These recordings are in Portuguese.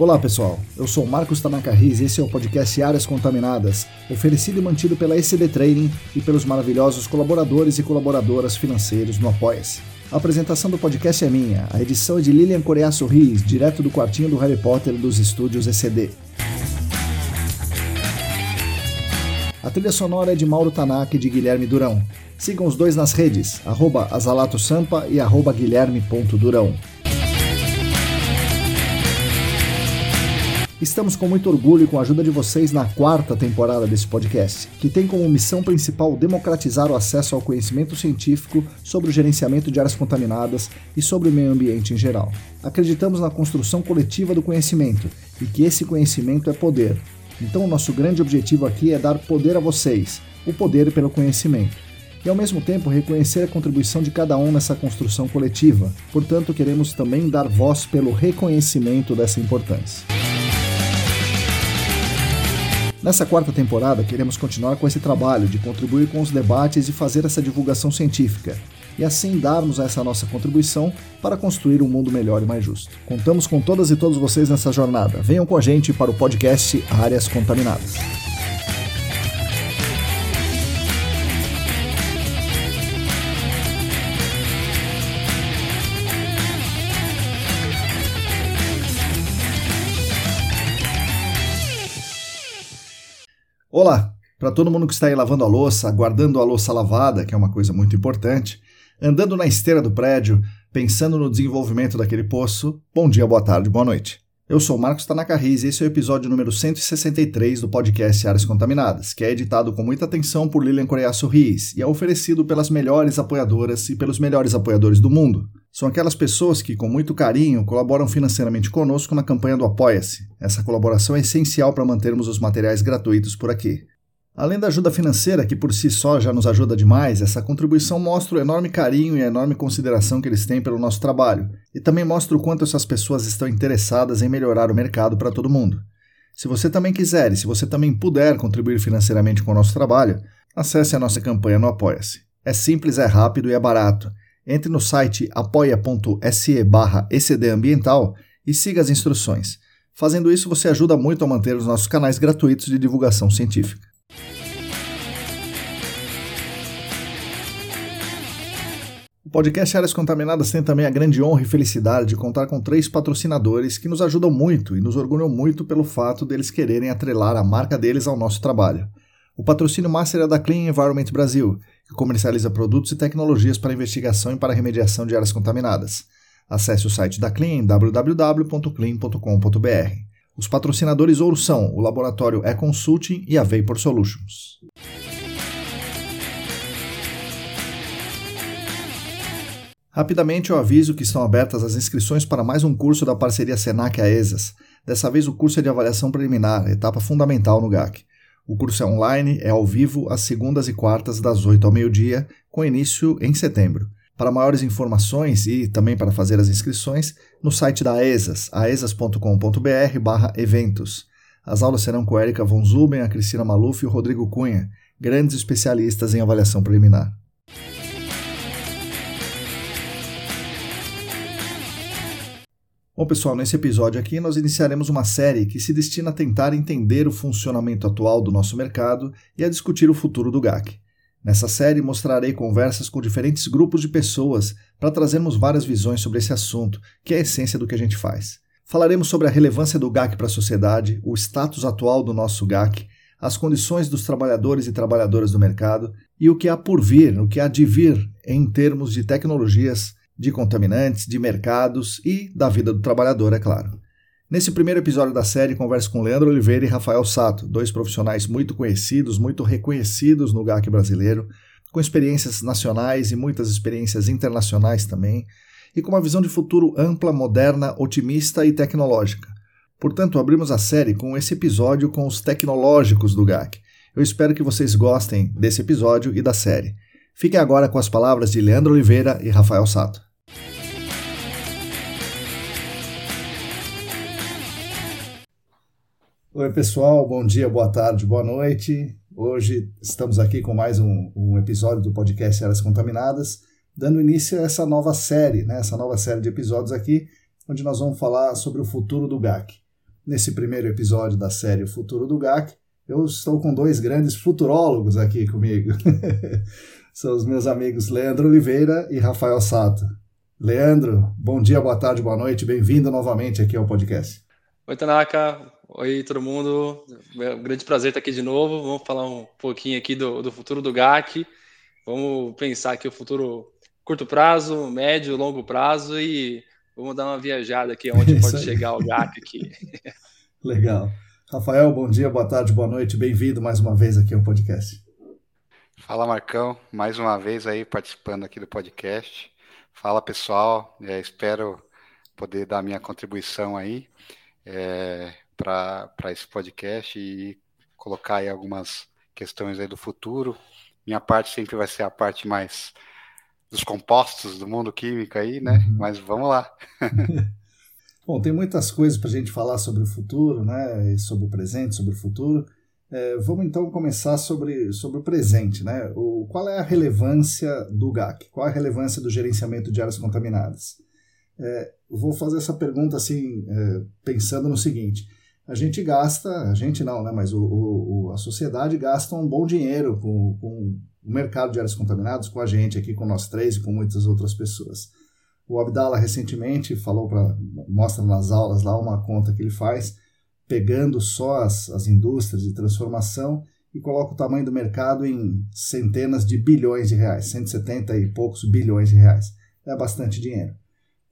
Olá pessoal, eu sou Marcos Tanaka Riz e esse é o podcast Áreas Contaminadas, oferecido e mantido pela ECD Training e pelos maravilhosos colaboradores e colaboradoras financeiros no Apoia-se. A apresentação do podcast é minha, a edição é de Lilian Coreaço Riz, direto do quartinho do Harry Potter dos estúdios ECD. A trilha sonora é de Mauro Tanaka e de Guilherme Durão. Sigam os dois nas redes, arroba azalatosampa e arroba guilherme.durão. Estamos com muito orgulho e com a ajuda de vocês na quarta temporada desse podcast, que tem como missão principal democratizar o acesso ao conhecimento científico sobre o gerenciamento de áreas contaminadas e sobre o meio ambiente em geral. Acreditamos na construção coletiva do conhecimento e que esse conhecimento é poder. Então, nosso grande objetivo aqui é dar poder a vocês, o poder pelo conhecimento. E ao mesmo tempo reconhecer a contribuição de cada um nessa construção coletiva. Portanto, queremos também dar voz pelo reconhecimento dessa importância. Nessa quarta temporada, queremos continuar com esse trabalho de contribuir com os debates e fazer essa divulgação científica, e assim darmos essa nossa contribuição para construir um mundo melhor e mais justo. Contamos com todas e todos vocês nessa jornada. Venham com a gente para o podcast Áreas Contaminadas. Olá! Para todo mundo que está aí lavando a louça, guardando a louça lavada, que é uma coisa muito importante, andando na esteira do prédio, pensando no desenvolvimento daquele poço, bom dia, boa tarde, boa noite. Eu sou Marcos Tanaka Riz e esse é o episódio número 163 do podcast Áreas Contaminadas, que é editado com muita atenção por Lilian Coreaço Riz e é oferecido pelas melhores apoiadoras e pelos melhores apoiadores do mundo. São aquelas pessoas que, com muito carinho, colaboram financeiramente conosco na campanha do Apoia-se. Essa colaboração é essencial para mantermos os materiais gratuitos por aqui. Além da ajuda financeira, que por si só já nos ajuda demais, essa contribuição mostra o enorme carinho e a enorme consideração que eles têm pelo nosso trabalho, e também mostra o quanto essas pessoas estão interessadas em melhorar o mercado para todo mundo. Se você também quiser e se você também puder contribuir financeiramente com o nosso trabalho, acesse a nossa campanha no Apoia-se. É simples, é rápido e é barato. Entre no site apoia.se barra ecdambiental e siga as instruções. Fazendo isso, você ajuda muito a manter os nossos canais gratuitos de divulgação científica. O podcast Áreas Contaminadas tem também a grande honra e felicidade de contar com três patrocinadores que nos ajudam muito e nos orgulham muito pelo fato deles quererem atrelar a marca deles ao nosso trabalho. O patrocínio master é da Clean Environment Brasil, que comercializa produtos e tecnologias para investigação e para remediação de áreas contaminadas. Acesse o site da Clean www.clean.com.br. Os patrocinadores ouro são o laboratório E-Consulting e a Vapor Solutions. Rapidamente eu aviso que estão abertas as inscrições para mais um curso da parceria Senac AESAS. Dessa vez o curso é de avaliação preliminar, etapa fundamental no GAC. O curso é online, é ao vivo, às segundas e quartas, das 8 ao meio-dia, com início em setembro. Para maiores informações e também para fazer as inscrições, no site da AESAS, aesas.com.br barra eventos. As aulas serão com Erika Von Zuben, a Cristina Maluf e o Rodrigo Cunha, grandes especialistas em avaliação preliminar. Bom, pessoal, nesse episódio aqui nós iniciaremos uma série que se destina a tentar entender o funcionamento atual do nosso mercado e a discutir o futuro do GAC. Nessa série mostrarei conversas com diferentes grupos de pessoas para trazermos várias visões sobre esse assunto, que é a essência do que a gente faz. Falaremos sobre a relevância do GAC para a sociedade, o status atual do nosso GAC, as condições dos trabalhadores e trabalhadoras do mercado e o que há por vir, o que há de vir em termos de tecnologias de contaminantes, de mercados e da vida do trabalhador, é claro. Nesse primeiro episódio da série, converso com Leandro Oliveira e Rafael Sato, dois profissionais muito conhecidos, muito reconhecidos no GAC brasileiro, com experiências nacionais e muitas experiências internacionais também, e com uma visão de futuro ampla, moderna, otimista e tecnológica. Portanto, abrimos a série com esse episódio com os tecnológicos do GAC. Eu espero que vocês gostem desse episódio e da série. Fiquem agora com as palavras de Leandro Oliveira e Rafael Sato. Oi, pessoal, bom dia, boa tarde, boa noite. Hoje estamos aqui com mais um, um episódio do podcast Eras Contaminadas, dando início a essa nova série, né, essa nova série de episódios aqui, onde nós vamos falar sobre o futuro do GAC. nesse primeiro episódio da série O Futuro do GAC. Eu estou com dois grandes futurólogos aqui comigo. São os meus amigos Leandro Oliveira e Rafael Sato. Leandro, bom dia, boa tarde, boa noite, bem-vindo novamente aqui ao podcast. Oi, Tanaka. Oi, todo mundo. É um grande prazer estar aqui de novo. Vamos falar um pouquinho aqui do, do futuro do GAC. Vamos pensar aqui o futuro curto prazo, médio, longo prazo e vamos dar uma viajada aqui onde pode chegar o GAC aqui. Legal. Rafael, bom dia, boa tarde, boa noite. Bem-vindo mais uma vez aqui ao podcast. Fala, Marcão. Mais uma vez aí participando aqui do podcast. Fala, pessoal. É, espero poder dar minha contribuição aí é, para esse podcast e colocar aí algumas questões aí do futuro. Minha parte sempre vai ser a parte mais dos compostos do mundo químico aí, né? Uhum. Mas vamos lá. Bom, tem muitas coisas para a gente falar sobre o futuro, né? Sobre o presente, sobre o futuro. É, vamos então começar sobre, sobre o presente, né? O, qual é a relevância do GAC? Qual é a relevância do gerenciamento de áreas contaminadas? É, vou fazer essa pergunta assim, é, pensando no seguinte: a gente gasta, a gente não, né? Mas o, o, a sociedade gasta um bom dinheiro com, com o mercado de áreas contaminadas, com a gente aqui, com nós três e com muitas outras pessoas. O Abdala recentemente falou para mostra nas aulas lá uma conta que ele faz pegando só as, as indústrias de transformação e coloca o tamanho do mercado em centenas de bilhões de reais, 170 e poucos bilhões de reais. É bastante dinheiro.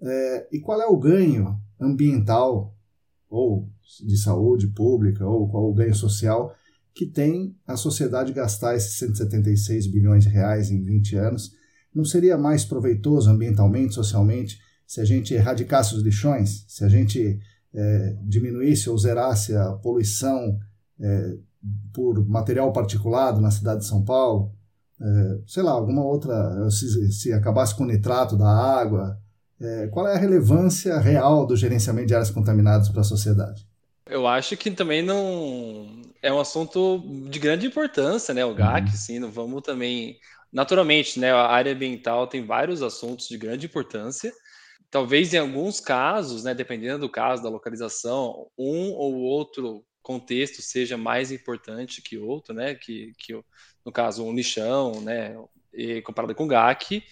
É, e qual é o ganho ambiental ou de saúde pública ou qual o ganho social que tem a sociedade gastar esses 176 bilhões de reais em 20 anos? Não seria mais proveitoso ambientalmente, socialmente, se a gente erradicasse os lixões, se a gente é, diminuísse ou zerasse a poluição é, por material particulado na cidade de São Paulo, é, sei lá, alguma outra, se, se, acabasse com o nitrato da água, é, qual é a relevância real do gerenciamento de áreas contaminadas para a sociedade? Eu acho que também não é um assunto de grande importância, né? O GAC, uhum. sim, não vamos também naturalmente, né? A área ambiental tem vários assuntos de grande importância talvez em alguns casos, né, dependendo do caso, da localização, um ou outro contexto seja mais importante que outro, né, que, que no caso um lixão, né, e comparado com o GAC,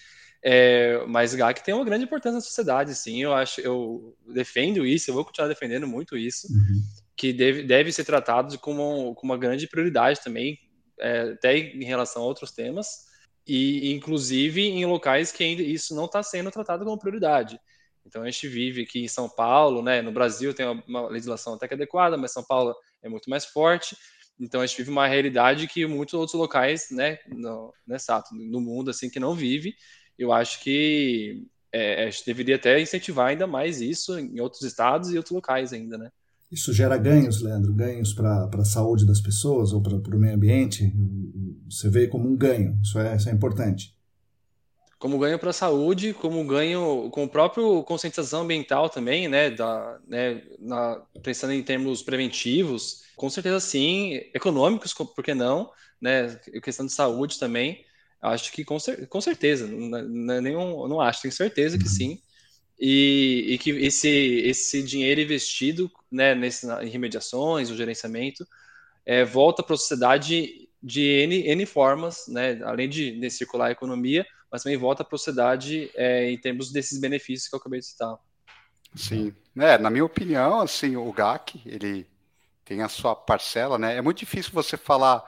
é, mas GAC tem uma grande importância na sociedade, sim, eu acho, eu defendo isso, eu vou continuar defendendo muito isso, uhum. que deve, deve ser tratado como, com uma grande prioridade também, é, até em relação a outros temas, e inclusive em locais que ainda isso não está sendo tratado como prioridade. Então a gente vive aqui em São Paulo, né? No Brasil tem uma legislação até que adequada, mas São Paulo é muito mais forte. Então a gente vive uma realidade que muitos outros locais, né, no, né, Sato, no mundo assim que não vive. Eu acho que é, gente deveria até incentivar ainda mais isso em outros estados e outros locais ainda, né? Isso gera ganhos, Leandro? Ganhos para a saúde das pessoas ou para o meio ambiente? Você vê como um ganho, isso é, isso é importante. Como ganho para a saúde, como ganho com o próprio conscientização ambiental também, né, da, né na, pensando em termos preventivos, com certeza sim, econômicos, por que não, né, questão de saúde também, acho que com, com certeza, não, não, nenhum, não acho, tenho certeza que uhum. sim, e, e que esse, esse dinheiro investido né, nesse, em remediações, o gerenciamento, é, volta para a sociedade de N, N formas, né, além de, de circular a economia, mas também volta para a sociedade é, em termos desses benefícios que eu acabei de citar. Sim, é, na minha opinião, assim, o GAC, ele tem a sua parcela, né? É muito difícil você falar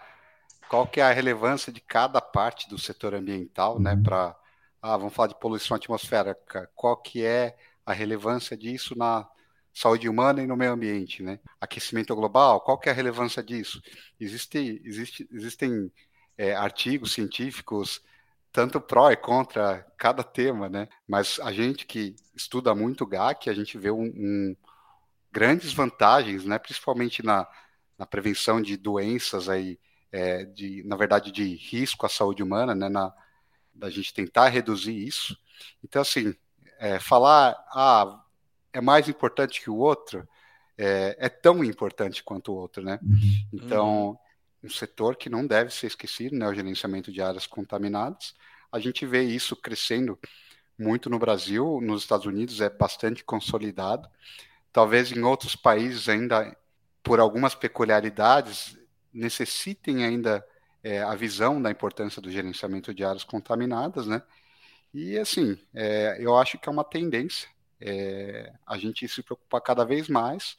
qual que é a relevância de cada parte do setor ambiental, né, uhum. para ah, vamos falar de poluição atmosférica, qual que é a relevância disso na saúde humana e no meio ambiente, né? Aquecimento global, qual que é a relevância disso? Existe, existe, existem é, artigos científicos tanto pró e contra cada tema, né? Mas a gente que estuda muito GAC, a gente vê um, um grandes vantagens, né? Principalmente na, na prevenção de doenças aí, é, de, na verdade, de risco à saúde humana, né? Na, da gente tentar reduzir isso. Então, assim, é, falar, ah, é mais importante que o outro, é, é, tão importante quanto o outro, né? Uhum. Então, um setor que não deve ser esquecido, né? O gerenciamento de áreas contaminadas. A gente vê isso crescendo muito no Brasil, nos Estados Unidos é bastante consolidado. talvez em outros países ainda, por algumas peculiaridades, necessitem ainda é, a visão da importância do gerenciamento de áreas contaminadas, né? E assim, é, eu acho que é uma tendência é, a gente se preocupar cada vez mais,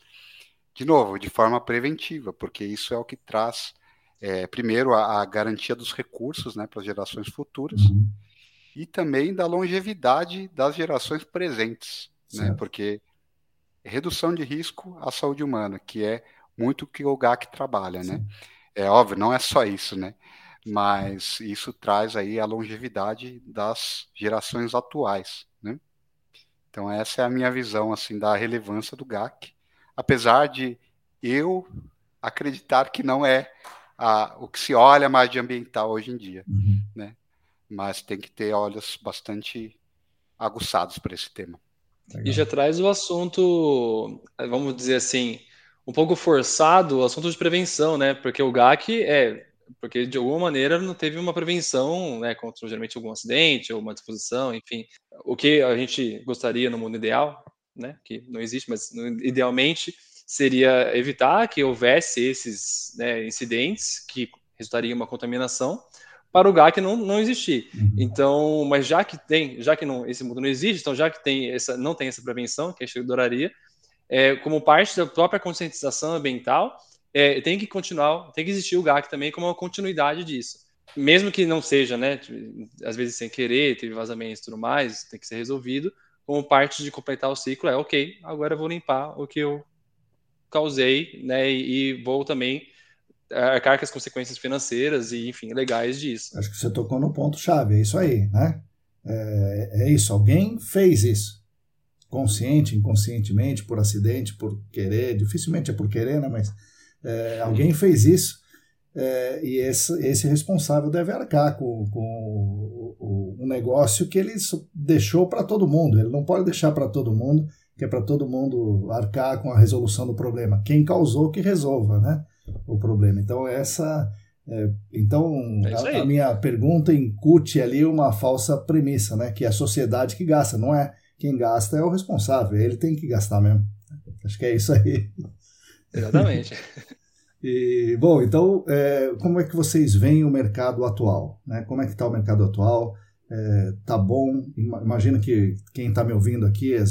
de novo, de forma preventiva, porque isso é o que traz, é, primeiro, a, a, garantia dos recursos né, para as gerações futuras uhum. e também da longevidade das gerações presentes, né, porque redução de risco à saúde humana, que é muito o que o GAC trabalha, né? É óbvio, não é só isso, né? Mas isso traz aí a longevidade das gerações atuais, né? Então essa é a minha visão assim da relevância do GAC, apesar de eu acreditar que não é a, o que se olha mais de ambiental hoje em dia, uhum. né? Mas tem que ter olhos bastante aguçados para esse tema. Legal. E já traz o assunto, vamos dizer assim, um pouco forçado, o assunto de prevenção, né? Porque o GAC é porque de alguma maneira não teve uma prevenção, né, contra geralmente algum acidente ou uma disposição, enfim, o que a gente gostaria no mundo ideal, né, que não existe, mas idealmente seria evitar que houvesse esses né, incidentes que resultariam em uma contaminação para o GAC não, não existir. Uhum. Então, mas já que tem, já que não, esse mundo não existe, então já que tem essa, não tem essa prevenção, que a gente adoraria, é, como parte da própria conscientização ambiental, é, tem que continuar, tem que existir o GAC também como uma continuidade disso. Mesmo que não seja, né, às vezes sem querer, teve vazamentos e tudo mais, tem que ser resolvido, como parte de completar o ciclo é, ok, agora eu vou limpar o que eu causei, né, e, e vou também arcar com as consequências financeiras e, enfim, legais disso. Acho que você tocou no ponto-chave, é isso aí, né? É, é, isso, alguém fez isso. Consciente, inconscientemente, por acidente, por querer, dificilmente é por querer, né? Mas é, alguém fez isso é, e esse, esse responsável deve arcar com, com o, o, um negócio que ele deixou para todo mundo. Ele não pode deixar para todo mundo, que é para todo mundo arcar com a resolução do problema. Quem causou que resolva, né? o problema. Então, essa. É, então, é a, a, minha pergunta incute ali uma falsa premissa, né? Que é a sociedade que gasta, não é? Quem gasta é o responsável, ele tem que gastar mesmo. Acho que é isso aí. Exatamente. e, bom, então, é, como é que vocês veem o mercado atual? Né? Como é que está o mercado atual? É, tá bom? Imagino que quem está me ouvindo aqui, é,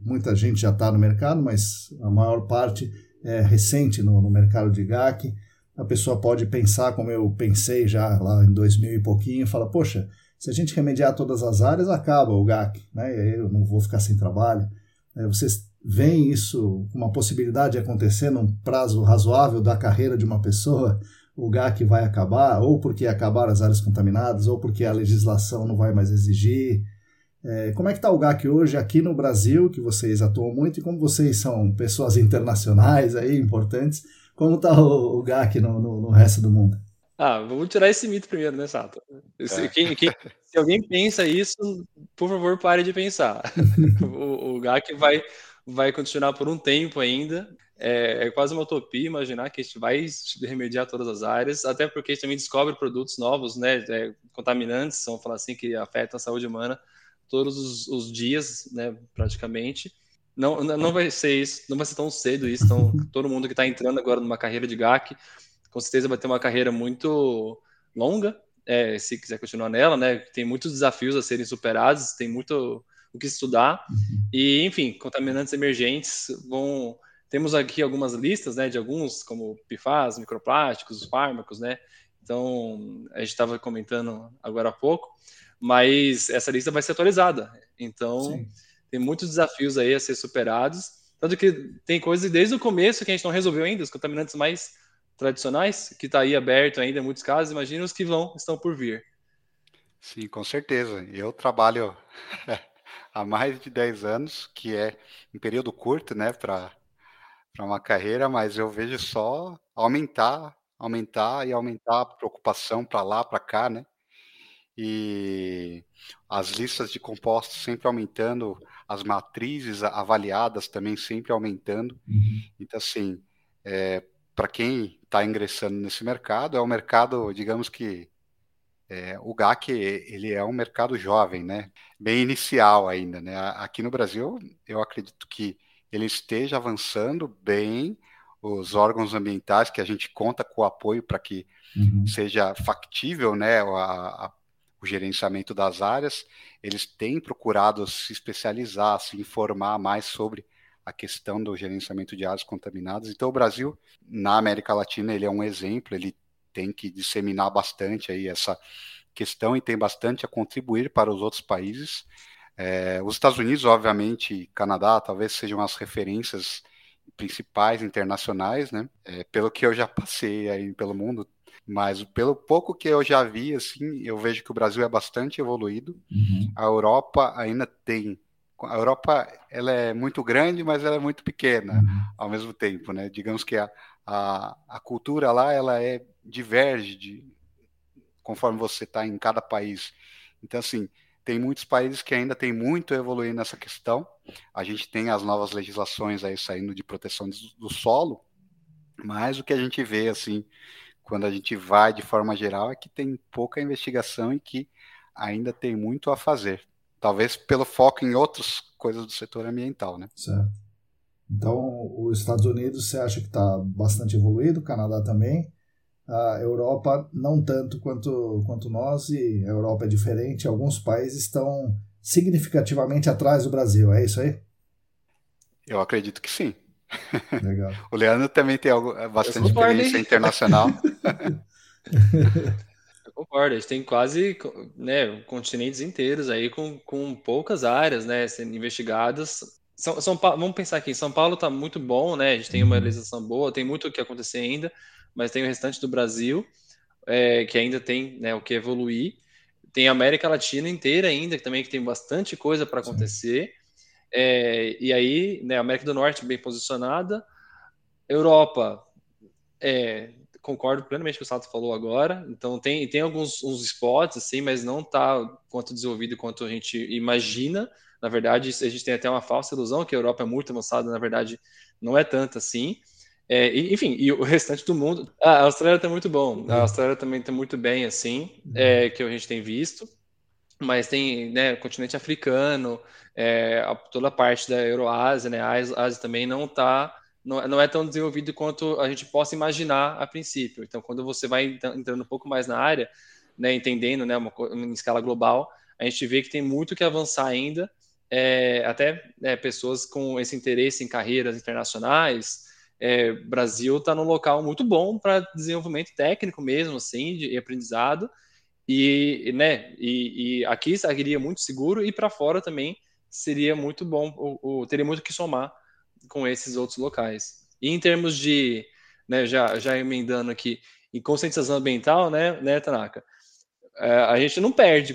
muita gente já está no mercado, mas a maior parte é, recente no, no, mercado de GAC, a pessoa pode pensar como eu pensei já lá em 2000 e pouquinho, fala, poxa, se a gente remediar todas as áreas, acaba o GAC, né? eu não vou ficar sem trabalho. É, vocês veem isso, uma possibilidade de acontecer num prazo razoável da carreira de uma pessoa, o GAC vai acabar, ou porque acabaram as áreas contaminadas, ou porque a legislação não vai mais exigir, é, como é que está o GAC hoje aqui no Brasil, que vocês atuam muito, e como vocês são pessoas internacionais aí, importantes, como está o, o, GAC no, no, no, resto do mundo? Ah, vamos tirar esse mito primeiro, né, Sato? Se, é. quem, quem, se alguém pensa isso, por favor, pare de pensar. o, o GAC vai, vai continuar por um tempo ainda. É, é, quase uma utopia imaginar que a gente vai remediar todas as áreas, até porque a gente também descobre produtos novos, né, é, contaminantes, vamos falar assim, que afetam a saúde humana todos os, os dias, né, praticamente. Não, não vai ser isso, não vai ser tão cedo isso. Então, todo mundo que está entrando agora numa carreira de GAC, com certeza vai ter uma carreira muito longa, é, se quiser continuar nela, né? Tem muitos desafios a serem superados, tem muito o que estudar. E, enfim, contaminantes emergentes vão. Temos aqui algumas listas, né, de alguns, como PFAS, microplásticos, fármacos, né? Então, a gente estava comentando agora há pouco mas essa lista vai ser atualizada. Então, Sim. tem muitos desafios aí a ser superados. Tanto que tem coisas desde o começo que a gente não resolveu ainda, os contaminantes mais tradicionais, que está aí aberto ainda em muitos casos, imagina os que vão, estão por vir. Sim, com certeza. Eu trabalho há mais de 10 anos, que é um período curto, né, para uma carreira, mas eu vejo só aumentar, aumentar e aumentar a preocupação para lá, para cá, né? e as listas de compostos sempre aumentando, as matrizes avaliadas também sempre aumentando. Uhum. Então, assim, é, para quem está ingressando nesse mercado, é um mercado, digamos que é, o GAC ele é um mercado jovem, né? Bem inicial ainda, né? Aqui no Brasil, eu acredito que ele esteja avançando bem, os órgãos ambientais, que a gente conta com o apoio para que uhum. seja factível né, a, a, o gerenciamento das áreas, eles têm procurado se especializar, se informar mais sobre a questão do gerenciamento de áreas contaminadas. Então, o Brasil, na América Latina, ele é um exemplo, ele tem que disseminar bastante aí essa questão e tem bastante a contribuir para os outros países. É, os Estados Unidos, obviamente, Canadá, talvez sejam as referências principais internacionais, né? É, pelo que eu já passei aí pelo mundo, mas pelo pouco que eu já vi, assim, eu vejo que o Brasil é bastante evoluído. Uhum. A Europa ainda tem. A Europa ela é muito grande, mas ela é muito pequena uhum. ao mesmo tempo, né? Digamos que a, a, a cultura lá ela é diverge de, conforme você está em cada país. Então, assim, tem muitos países que ainda tem muito a evoluir nessa questão. A gente tem as novas legislações aí saindo de proteção do solo, mas o que a gente vê, assim, quando a gente vai de forma geral, é que tem pouca investigação e que ainda tem muito a fazer. Talvez pelo foco em outras coisas do setor ambiental, né? Certo. Então, os Estados Unidos você acha que está bastante evoluído, o Canadá também, a Europa não tanto quanto, quanto nós, e a Europa é diferente. Alguns países estão significativamente atrás do Brasil, é isso aí? Eu acredito que sim. Legal. o Leandro também tem algo, bastante experiência internacional. Concordo, a gente tem quase né, continentes inteiros aí com, com poucas áreas né, sendo investigadas. São, São Paulo, vamos pensar aqui, São Paulo está muito bom, né? A gente tem uma uhum. legislação boa, tem muito o que acontecer ainda, mas tem o restante do Brasil, é, que ainda tem né, o que evoluir. Tem a América Latina inteira ainda, que também que tem bastante coisa para acontecer. É, e aí, né, América do Norte bem posicionada. Europa, é, concordo plenamente com o que o Sato falou agora. Então tem, tem alguns uns spots, assim, mas não está quanto desenvolvido quanto a gente imagina. Na verdade, a gente tem até uma falsa ilusão que a Europa é muito avançada, na verdade, não é tanto assim. É, enfim, e o restante do mundo. A Austrália está muito bom. A Austrália também está muito bem, assim, é, que a gente tem visto. Mas tem né, continente africano, é, toda a parte da Euroásia, né? A Ásia também não está. Não, não, é tão desenvolvido quanto a gente possa imaginar a princípio. Então, quando você vai entrando um pouco mais na área, né, entendendo né, uma, em escala global, a gente vê que tem muito que avançar ainda. É, até né, pessoas com esse interesse em carreiras internacionais, é, Brasil está num local muito bom para desenvolvimento técnico mesmo, assim, de aprendizado. E, né, e, e aqui seria muito seguro e para fora também seria muito bom, ou, teria muito que somar com esses outros locais. E em termos de, né, já, já emendando aqui, em conscientização ambiental, né, né Tanaka? É, a gente não perde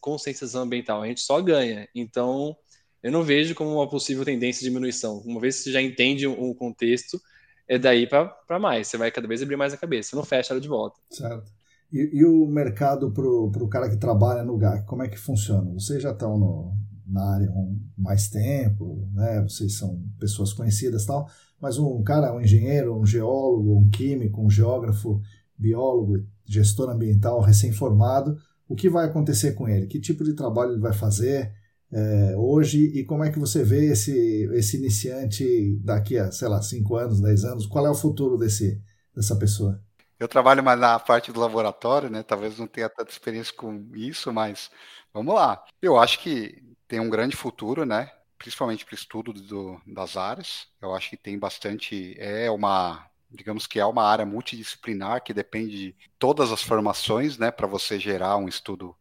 conscientização ambiental, a gente só ganha. Então, eu não vejo como uma possível tendência de diminuição. Uma vez que você já entende o contexto, é daí para mais. Você vai cada vez abrir mais a cabeça, você não fecha ela de volta. Certo. E, e o mercado para o cara que trabalha no GAC, como é que funciona? Vocês já estão no, na área há mais tempo, né? vocês são pessoas conhecidas tal, mas um cara, um engenheiro, um geólogo, um químico, um geógrafo, biólogo, gestor ambiental recém-formado, o que vai acontecer com ele? Que tipo de trabalho ele vai fazer? é, hoje e como é que você vê esse, esse iniciante daqui a, sei lá, 5 anos, 10 anos? Qual é o futuro desse, dessa pessoa? Eu trabalho mais na parte do laboratório, né? Talvez não tenha tanta experiência com isso, mas vamos lá. Eu acho que tem um grande futuro, né? Principalmente para o estudo do, das áreas. Eu acho que tem bastante. É uma digamos que é uma área multidisciplinar que depende de todas as formações, né, para você gerar um estudo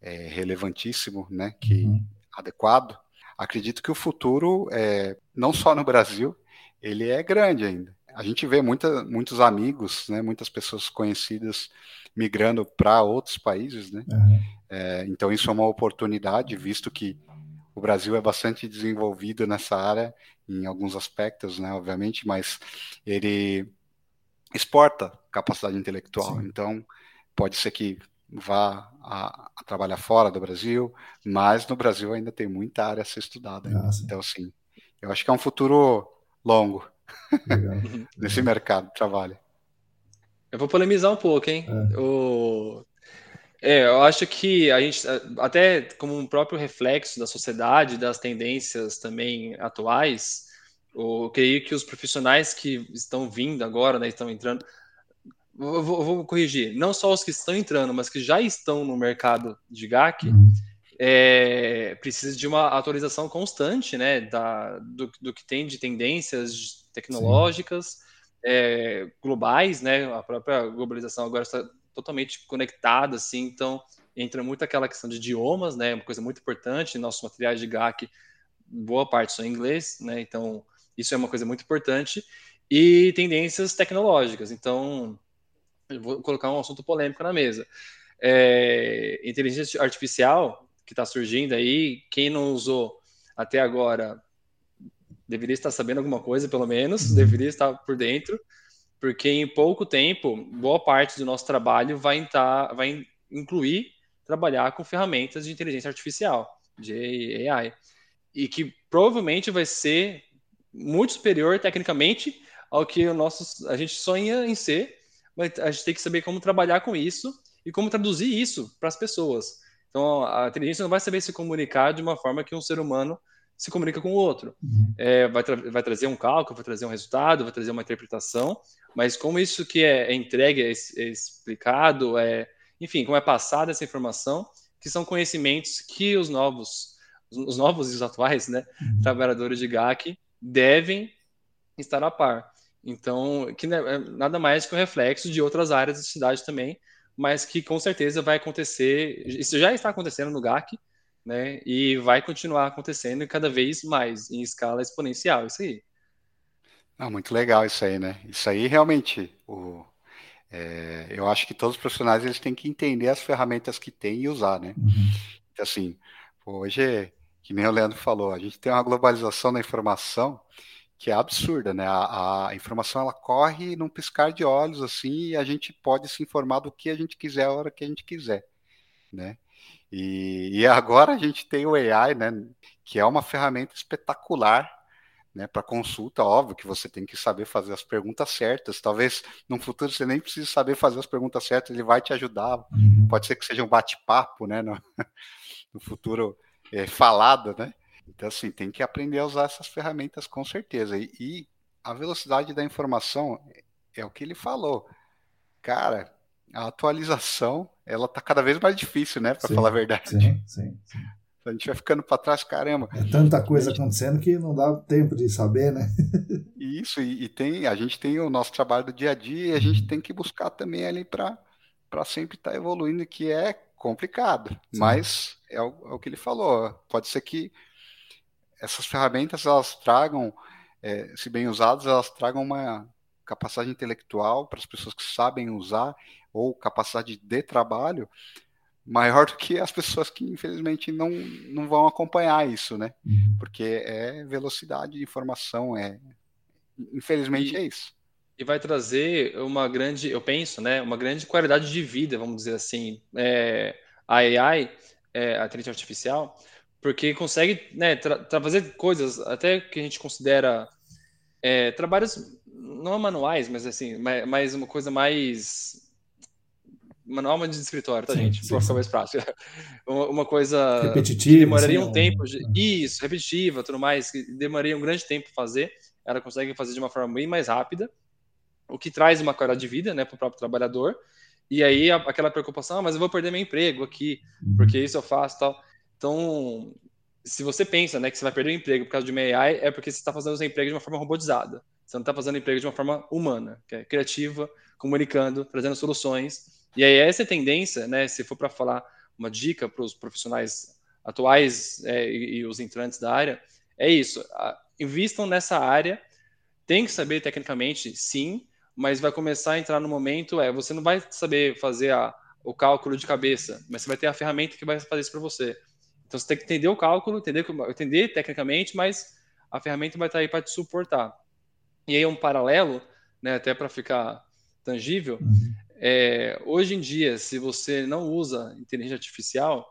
é, relevantíssimo, né, que uhum adequado, acredito que o futuro, é, não só no Brasil, ele é grande ainda. A gente vê muita, muitos amigos, né, muitas pessoas conhecidas migrando para outros países, né? Uhum. É, então isso é uma oportunidade, visto que o Brasil é bastante desenvolvido nessa área em alguns aspectos, né, obviamente, mas ele exporta capacidade intelectual. Sim. Então pode ser que vá a, a, trabalhar fora do Brasil, mas no Brasil ainda tem muita área a ser estudada. Ah, então, sim, eu acho que é um futuro longo nesse mercado de trabalho. Eu vou polemizar um pouco, hein? É. O... É, eu acho que a gente, até como um próprio reflexo da sociedade, das tendências também atuais, eu creio que os profissionais que estão vindo agora, né, estão entrando, vou, vou, corrigir, não só os que estão entrando, mas que já estão no mercado de GAC, uhum. é, precisa de uma atualização constante, né, da, do, do que tem de tendências tecnológicas é, globais, né, a própria globalização agora está totalmente conectada, assim, então entra muito aquela questão de idiomas, né, uma coisa muito importante, nossos materiais de GAC, boa parte são em inglês, né, então isso é uma coisa muito importante, e tendências tecnológicas, então eu vou colocar um assunto polêmico na mesa. É, inteligência artificial que está surgindo aí, quem não usou até agora deveria estar sabendo alguma coisa, pelo menos, deveria estar por dentro, porque em pouco tempo, boa parte do nosso trabalho vai, entrar, vai incluir trabalhar com ferramentas de inteligência artificial, de AI, e que provavelmente vai ser muito superior tecnicamente ao que o nosso, a gente sonha em ser mas a gente tem que saber como trabalhar com isso e como traduzir isso para as pessoas. Então, a inteligência não vai saber se comunicar de uma forma que um ser humano se comunica com o outro. Uhum. É, vai, tra vai, trazer um cálculo, vai trazer um resultado, vai trazer uma interpretação, mas como isso que é, é entregue, é, é, explicado, é, enfim, como é passada essa informação, que são conhecimentos que os novos, os novos e os atuais, né, uhum. trabalhadores de GAC devem estar a par. Então, que é nada mais que um reflexo de outras áreas da cidade também, mas que com certeza vai acontecer, isso já está acontecendo no GAC, né? E vai continuar acontecendo cada vez mais, em escala exponencial, isso aí. Ah, muito legal isso aí, né? Isso aí realmente, o, é, eu acho que todos os profissionais eles têm que entender as ferramentas que têm e usar, né? Uhum. Então, assim, hoje, que nem o Leandro falou, a gente tem uma globalização da informação que é absurda, né? A, a, informação ela corre num piscar de olhos assim e a gente pode se informar do que a gente quiser a hora que a gente quiser, né? E, e agora a gente tem o AI, né? Que é uma ferramenta espetacular, né? Para consulta, óbvio que você tem que saber fazer as perguntas certas. Talvez no futuro você nem precise saber fazer as perguntas certas, ele vai te ajudar. Uhum. Pode ser que seja um bate-papo, né? No, no futuro é, falado, né? Então, assim, tem que aprender a usar essas ferramentas com certeza. E, e a velocidade da informação é o que ele falou. Cara, a atualização, ela tá cada vez mais difícil, né? Para falar a verdade. Sim, sim, sim. A gente vai ficando para trás, caramba. É tanta coisa gente... acontecendo que não dá tempo de saber, né? Isso, e, e, tem, a gente tem o nosso trabalho do dia a dia e a gente tem que buscar também ali para sempre estar tá evoluindo, que é complicado. Sim. Mas é o, é o que ele falou. Pode ser que essas ferramentas elas tragam, é, se bem usadas, elas tragam uma capacidade intelectual para as pessoas que sabem usar ou capacidade de trabalho maior do que as pessoas que infelizmente não, não vão acompanhar isso, né? Uhum. Porque é velocidade de informação, é infelizmente e, é isso. E vai trazer uma grande, eu penso, né, uma grande qualidade de vida, vamos dizer assim. É, a AI, é, a inteligência artificial, porque consegue né, fazer coisas até que a gente considera é, trabalhos não manuais, mas assim, mais, uma coisa mais manual mas de escritório, tá, sim, gente? Para ficar mais prático. uma coisa repetitiva, que demoraria sim, um tempo, de, isso, repetitiva, tudo mais, que demoraria um grande tempo fazer. Ela consegue fazer de uma forma bem mais rápida, o que traz uma qualidade de vida, né, para o próprio trabalhador. E aí aquela preocupação, ah, mas eu vou perder meu emprego aqui, uhum. porque isso eu faço, tal. Então, se você pensa né, que você vai perder o emprego por causa de uma AI, é porque você está fazendo o seu emprego de uma forma robotizada. Você não está fazendo o emprego de uma forma humana, que é criativa, comunicando, trazendo soluções. E aí essa tendência, né, se for para falar uma dica para os profissionais atuais é, e, e, os entrantes da área, é isso. A, invistam nessa área. Tem que saber tecnicamente, sim, mas vai começar a entrar no momento, é, você não vai saber fazer a, o cálculo de cabeça, mas você vai ter a ferramenta que vai fazer isso para você. Então você tem que entender o cálculo, entender, entender tecnicamente, mas a ferramenta vai estar aí para te suportar. E aí um paralelo, né, até para ficar tangível, uhum. É, hoje em dia, se você não usa inteligência artificial,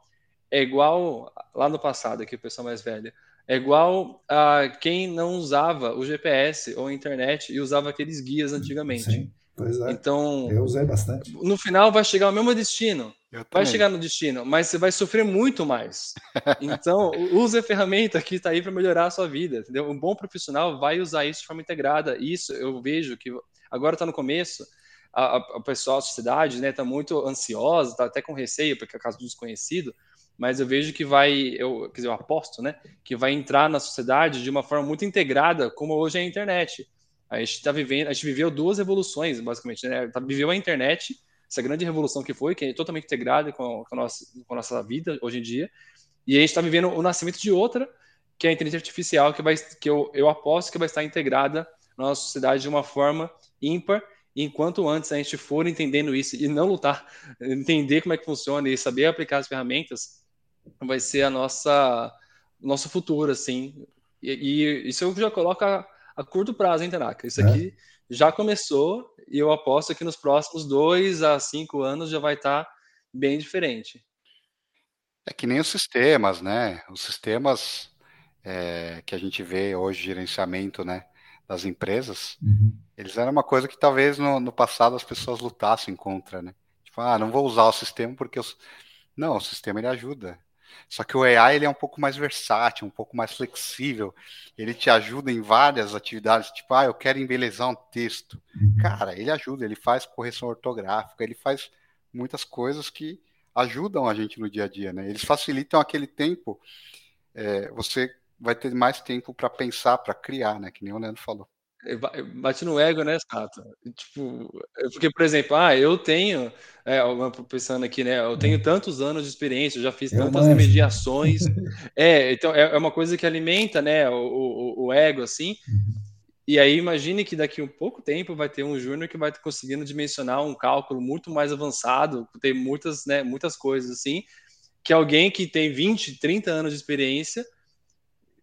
é igual lá no passado, aqui o pessoal mais velho, é igual a quem não usava o GPS ou a internet e usava aqueles guias antigamente. Sim, pois é. Então, eu usei bastante. No final vai chegar ao mesmo destino, vai chegar no destino, mas você vai sofrer muito mais. Então, use a ferramenta que está aí para melhorar a sua vida, entendeu? Um bom profissional vai usar isso de forma integrada. Isso eu vejo que agora está no começo, a, a, pessoal, a sociedade, né, está muito ansiosa, está até com receio, porque é caso do desconhecido, mas eu vejo que vai, eu, quer dizer, eu aposto, né, que vai entrar na sociedade de uma forma muito integrada, como hoje é a internet. A gente está vivendo, a gente viveu duas revoluções, basicamente, né? Tá, viveu a internet, essa grande revolução que foi, que é totalmente integrada com, com, a, nossa, com a nossa vida hoje em dia, e a gente está vivendo o nascimento de outra, que é a inteligência artificial, que, vai, que eu, eu aposto que vai estar integrada na nossa sociedade de uma forma ímpar, enquanto antes a gente for entendendo isso e não lutar, entender como é que funciona e saber aplicar as ferramentas, vai ser a nossa nosso futuro, assim. E, e isso já coloca a curto prazo, hein, Tanaka? Isso é. aqui já começou e eu aposto que nos próximos dois a cinco anos já vai estar tá bem diferente. É que nem os sistemas, né? Os sistemas é, que a gente vê hoje, gerenciamento né, das empresas, uhum. Eles eram uma coisa que talvez no, no, passado as pessoas lutassem contra, né? Tipo, ah, não vou usar o sistema porque... Eu... Não, o sistema ele ajuda. Só que o AI ele é um pouco mais versátil, um pouco mais flexível. Ele te ajuda em várias atividades, tipo, ah, eu quero embelezar um texto. Uhum. Cara, ele ajuda, ele faz correção ortográfica, ele faz muitas coisas que ajudam a gente no dia a dia, né? Eles facilitam aquele tempo. É, você vai ter mais tempo para pensar, para criar, né? Que nem o Leandro falou. Bate no ego, né, Sato? Tipo, porque, por exemplo, ah, eu tenho, é, pensando aqui, né? Eu tenho tantos anos de experiência, já fiz tantas remediações. é, então é, é uma coisa que alimenta, né, o, o, o ego, assim. Uhum. E aí imagine que daqui a um pouco tempo vai ter um júnior que vai conseguindo dimensionar um cálculo muito mais avançado, tem muitas, né, muitas coisas assim, que alguém que tem 20, 30 anos de experiência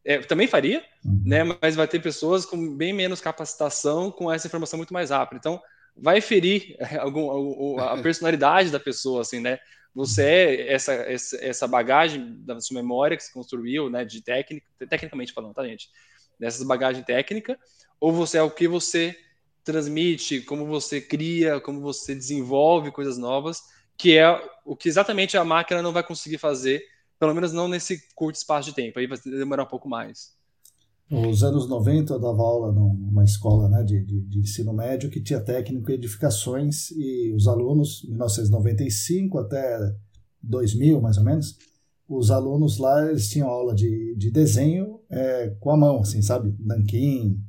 é, também faria, uhum. né? Mas vai ter pessoas com bem menos capacitação com essa informação muito mais rápida. Então, vai ferir algum, a personalidade da pessoa, assim, né? Você é essa, essa bagagem da sua memória que se construiu, né? De técnica, tecnicamente falando, tá, gente? Dessa bagagem técnica, ou você é o que você transmite, como você cria, como você desenvolve coisas novas, que é o que exatamente a máquina não vai conseguir fazer pelo menos não nesse curto espaço de tempo, aí vai demorar um pouco mais. Nos anos 90 eu dava aula numa escola né, de, de, de ensino médio que tinha técnico em edificações e os alunos, 1995 até 2000 mais ou menos, os alunos lá eles tinham aula de, de desenho é, com a mão, assim, sabe? Nanquim,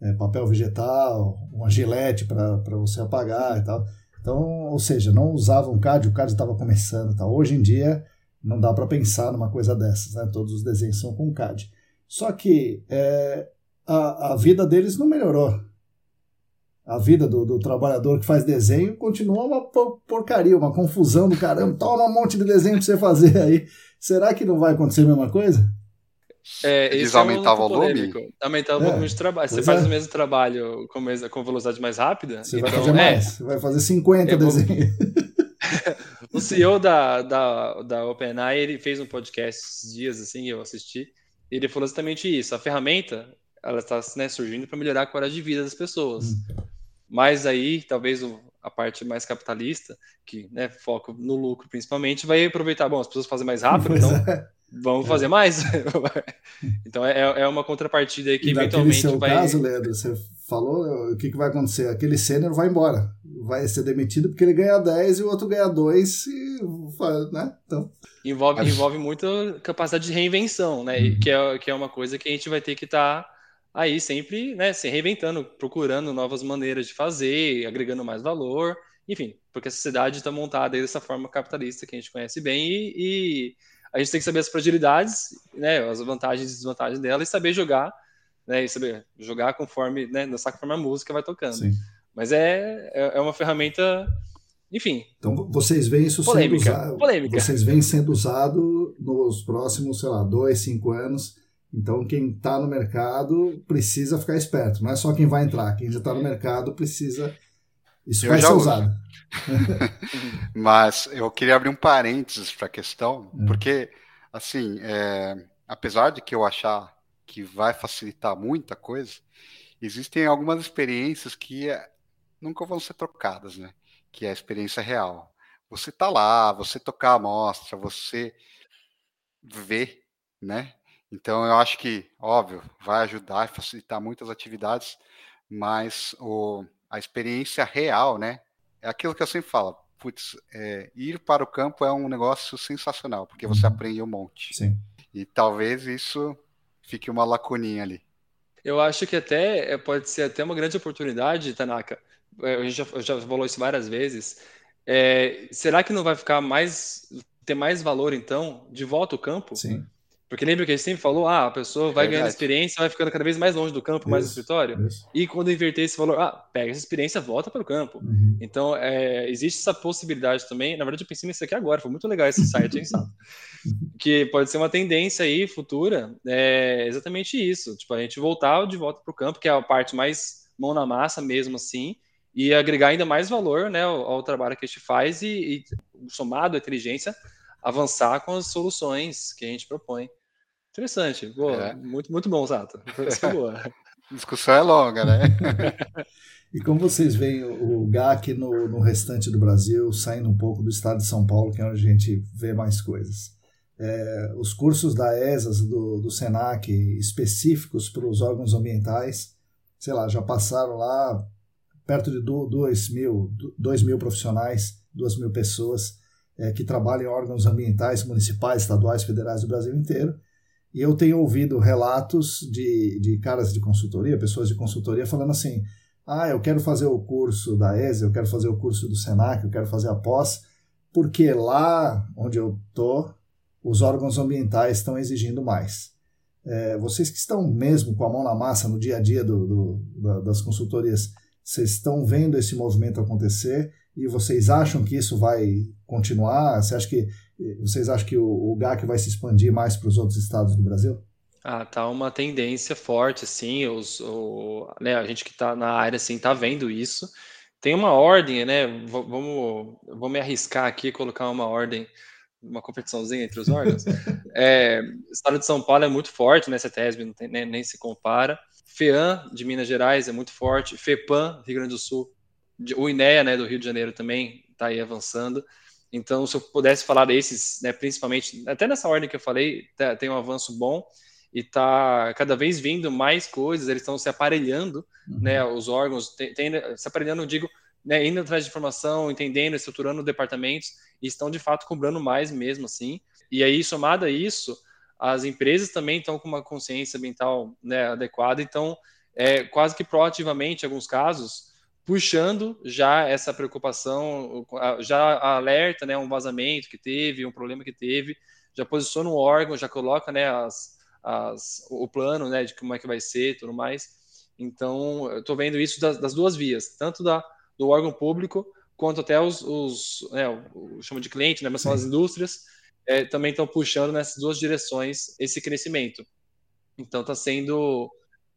é, papel vegetal, uma gilete para você apagar e tal. Então, ou seja, não usavam CAD, o CAD estava começando. Tal. Hoje em dia não dá para pensar numa coisa dessas, né? Todos os desenhos são com CAD. Só que é, a, a vida deles não melhorou. A vida do, do, trabalhador que faz desenho continua uma porcaria, uma confusão do caramba. Toma um monte de desenho para você fazer aí. Será que não vai acontecer a mesma coisa? É, Eles é aumentar o volume? Aumentar o volume é, de trabalho. Você faz é. o mesmo trabalho com, com velocidade mais rápida? Você então, vai fazer mais. Você vai fazer 50 desenhos. O CEO da, da, da OpenAI, ele fez um podcast esses dias, assim, eu assisti, e ele falou exatamente isso. A ferramenta, ela está né, surgindo para melhorar a qualidade de vida das pessoas. Hum. Mas aí, talvez o, a parte mais capitalista, que né, foca no lucro principalmente, vai aproveitar, bom, as pessoas fazem mais rápido, então é. vamos é. fazer mais. então é, é uma contrapartida aí que e eventualmente seu vai... caso, Leandro, você falou, o que, que vai acontecer? Aquele sênior vai embora vai ser demitido porque ele ganha 10 e o outro ganha 2 e, né? Então... Envolve, envolve muita capacidade de reinvenção, né? Uhum. Que, é, que é uma coisa que a gente vai ter que estar tá aí sempre, né, se reinventando, procurando novas maneiras de fazer, agregando mais valor, enfim, porque a sociedade está montada dessa forma capitalista que a gente conhece bem e, e, a gente tem que saber as fragilidades, né, as vantagens e desvantagens dela e saber jogar, né, e saber jogar conforme, né, dançar conforme a música vai tocando. Sim. Mas é, é, é uma ferramenta, enfim. Então vocês veem isso polêmica, sendo usado. Polêmica. Vocês veem sendo usado nos próximos, sei lá, dois, cinco anos. Então quem está no mercado precisa ficar esperto. Não é só quem vai entrar, quem já está no mercado precisa. Isso eu vai ser usado. Mas eu queria abrir um parênteses para a questão, é. porque assim, é, apesar de que eu achar que vai facilitar muita coisa, existem algumas experiências que nunca vão ser trocadas, né? Que é a experiência real. você tá lá, você tocar a amostra, você ver, né? Então eu acho que, óbvio, vai ajudar e facilitar muitas atividades, mas o, a experiência real, né? É aquilo que eu sempre falo. Putz, é, ir para o campo é um negócio sensacional, porque você uhum. aprende um monte. Sim. E talvez isso fique uma lacuninha ali. Eu acho que até é, pode ser até uma grande oportunidade, Tanaka. É, a gente já, já falou isso várias vezes. É, será que não vai ficar mais ter mais valor então de volta ao campo? Sim. Porque lembra que a gente sempre falou, ah, a pessoa vai ganhando experiência, vai ficando cada vez mais longe do campo, isso, mais do escritório. Isso. E quando inverter esse valor, ah, pega essa experiência, volta para o campo. Uhum. Então, é, existe essa possibilidade também. Na verdade, eu pensei nisso aqui agora, foi muito legal esse site, hein, sabe? que pode ser uma tendência aí futura, é exatamente isso. Tipo, a gente voltar de volta para o campo, que é a parte mais mão na massa mesmo assim, e agregar ainda mais valor né, ao, ao trabalho que a gente faz e, e somado à inteligência, avançar com as soluções que a gente propõe. Interessante. Boa, é. muito, muito bom, Zato. boa. Discussão é longa, né? e como vocês veem o GAC no, no, restante do Brasil, saindo um pouco do estado de São Paulo, que é onde a gente vê mais coisas? É, os cursos da ESAS, do, do SENAC, específicos para os órgãos ambientais, sei lá, já passaram lá perto de 2 mil, dois mil profissionais, 2 mil pessoas é, que trabalham em órgãos ambientais municipais, estaduais, federais do Brasil inteiro. E eu tenho ouvido relatos de, de caras de consultoria, pessoas de consultoria, falando assim: ah, eu quero fazer o curso da ESA, eu quero fazer o curso do SENAC, eu quero fazer a pós, porque lá onde eu estou, os órgãos ambientais estão exigindo mais. É, vocês que estão mesmo com a mão na massa no dia a dia do, do, das consultorias, vocês estão vendo esse movimento acontecer e vocês acham que isso vai continuar? Você acha que vocês acham que o, o GAC vai se expandir mais para os outros estados do Brasil? Ah, tá uma tendência forte, sim. Os, o, né, a gente que está na área, assim, está vendo isso. Tem uma ordem, né? Vamos, vou me arriscar aqui colocar uma ordem, uma competiçãozinha entre os órgãos. é, o estado de São Paulo é muito forte, né? CETESB não tem, nem, nem se compara. FEAM de Minas Gerais é muito forte. FEPAM, Rio Grande do Sul. O INEA, né, do Rio de Janeiro também está aí avançando. Então, se eu pudesse falar desses, né, principalmente, até nessa ordem que eu falei, tá, tem um avanço bom e está cada vez vindo mais coisas, eles estão se aparelhando, uhum. né, os órgãos, tem, tem, se aparelhando, eu digo, né, indo atrás de informação, entendendo, estruturando departamentos, e estão de fato cobrando mais mesmo assim. E aí, somado a isso, as empresas também estão com uma consciência ambiental né, adequada, então, é, quase que proativamente, em alguns casos, puxando já essa preocupação, já alerta, né, um vazamento que teve, um problema que teve, já posiciona o órgão, já coloca, né, as, as, o plano, né, de como é que vai ser, tudo mais. Então, eu estou vendo isso das, das, duas vias, tanto da, do órgão público quanto até os, os né, o, chama de cliente, né, mas são as indústrias, é, também estão puxando nessas duas direções esse crescimento. Então, está sendo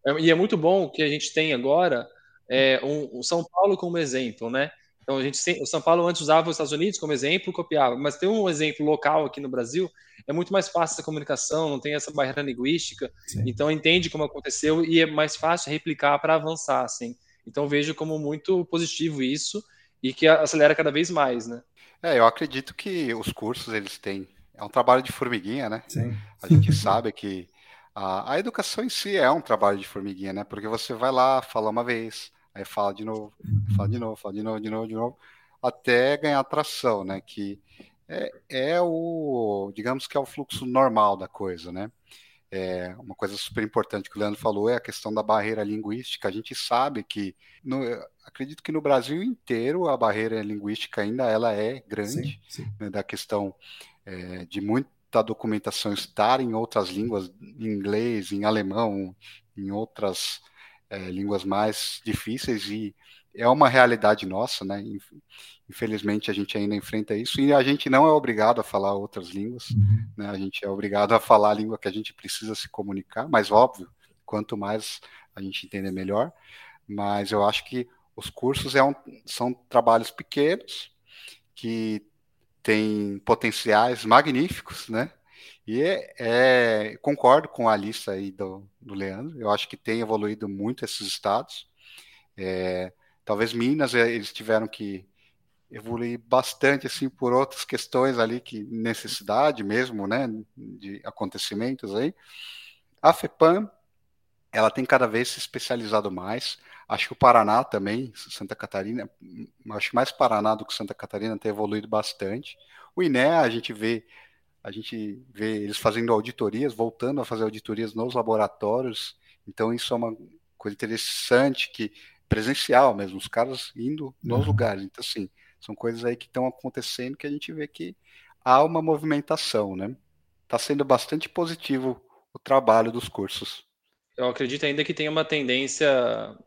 é, e é muito bom que a gente tem agora é, um, o São Paulo como exemplo, né? Então a gente o São Paulo antes usava os Estados Unidos como exemplo, copiava, mas tem um exemplo local aqui no Brasil, é muito mais fácil essa comunicação, não tem essa barreira linguística, Sim. então entende como aconteceu e é mais fácil replicar para avançar, assim. Então vejo como muito positivo isso e que acelera cada vez mais, né? É, eu acredito que os cursos eles têm é um trabalho de formiguinha, né? Sim. A gente sabe que a, a educação em si é um trabalho de formiguinha, né? Porque você vai lá, fala uma vez, Aí fala de novo, fala de novo, fala de novo, de novo, de novo, até ganhar tração, né? Que é, é o, digamos que é o fluxo normal da coisa, né? É, uma coisa super importante que o Leandro falou é a questão da barreira linguística. A gente sabe que, no, acredito que no Brasil inteiro a barreira linguística ainda ela é grande, sim, sim. Né, da questão é, de muita documentação estar em outras línguas, em inglês, em alemão, em outras é, línguas mais difíceis e é uma realidade nossa, né? Infelizmente a gente ainda enfrenta isso e a gente não é obrigado a falar outras línguas, uhum. né? A gente é obrigado a falar a língua que a gente precisa se comunicar, mas óbvio, quanto mais a gente entender melhor. Mas eu acho que os cursos é um, são trabalhos pequenos que têm potenciais magníficos, né? E é, é, concordo com a lista aí do, do Leandro, eu acho que tem evoluído muito esses estados. É, talvez Minas, é, eles tiveram que evoluir bastante assim por outras questões ali que necessidade mesmo, né, de acontecimentos aí. A FEPAM, ela tem cada vez se especializado mais. Acho que o Paraná também, Santa Catarina, acho mais Paraná do que Santa Catarina tem evoluído bastante. O INE, a gente vê, a gente vê eles fazendo auditorias, voltando a fazer auditorias nos laboratórios. Então isso é uma coisa interessante que presencial mesmo, os caras indo nos uhum. lugares. Então assim, são coisas aí que estão acontecendo que a gente vê que há uma movimentação, né? Está sendo bastante positivo o trabalho dos cursos. Eu acredito ainda que tem uma tendência,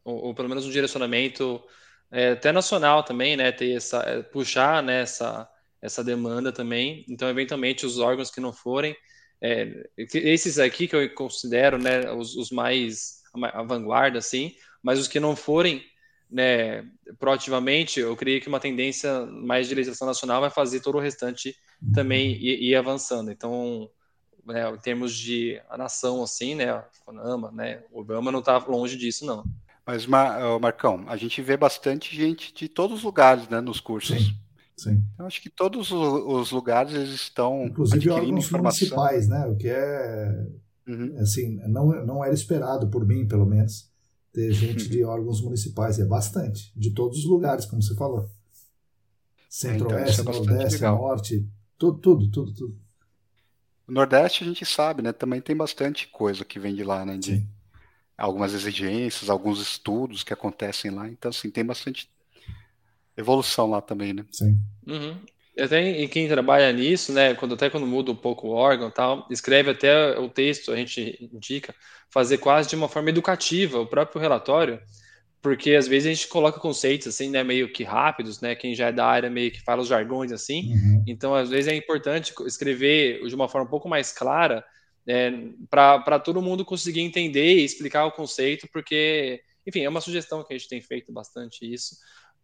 ou, ou pelo menos um direcionamento é, até nacional também, né? Ter essa, é, puxar né, essa, essa demanda também. Então, eventualmente, os órgãos que não forem, é, esses aqui que eu considero né, os, os mais a vanguarda, assim, mas os que não forem né, proativamente, eu creio que uma tendência mais de legislação nacional vai fazer todo o restante também ir, ir avançando. Então, né, em termos de a nação, assim, né, a FONAMA, né, o Obama não está longe disso, não. Mas, Marcão, a gente vê bastante gente de todos os lugares, né, nos cursos. Sim. Sim. Eu acho que todos os lugares eles estão inclusive órgãos informação. municipais, né? O que é uhum. assim não não era esperado por mim, pelo menos, ter gente de órgãos municipais é bastante de todos os lugares, como você falou. Centro-Oeste, então, é Nordeste, legal. Norte, tudo, tudo, tudo, tudo. O Nordeste a gente sabe, né? Também tem bastante coisa que vem de lá, né? De Sim. algumas exigências, alguns estudos que acontecem lá. Então, assim, tem bastante evolução lá também, né? Sim. Uhum. Até em quem trabalha nisso, né? Quando até quando muda um pouco o órgão, tal, escreve até o texto, a gente indica fazer quase de uma forma educativa o próprio relatório porque às vezes a gente coloca conceitos assim, né, meio que rápidos, né, quem já é da área meio que fala os jargões assim, uhum. então às vezes é importante escrever de uma forma um pouco mais clara, é, para todo mundo conseguir entender e explicar o conceito, porque, enfim, é uma sugestão que a gente tem feito bastante isso,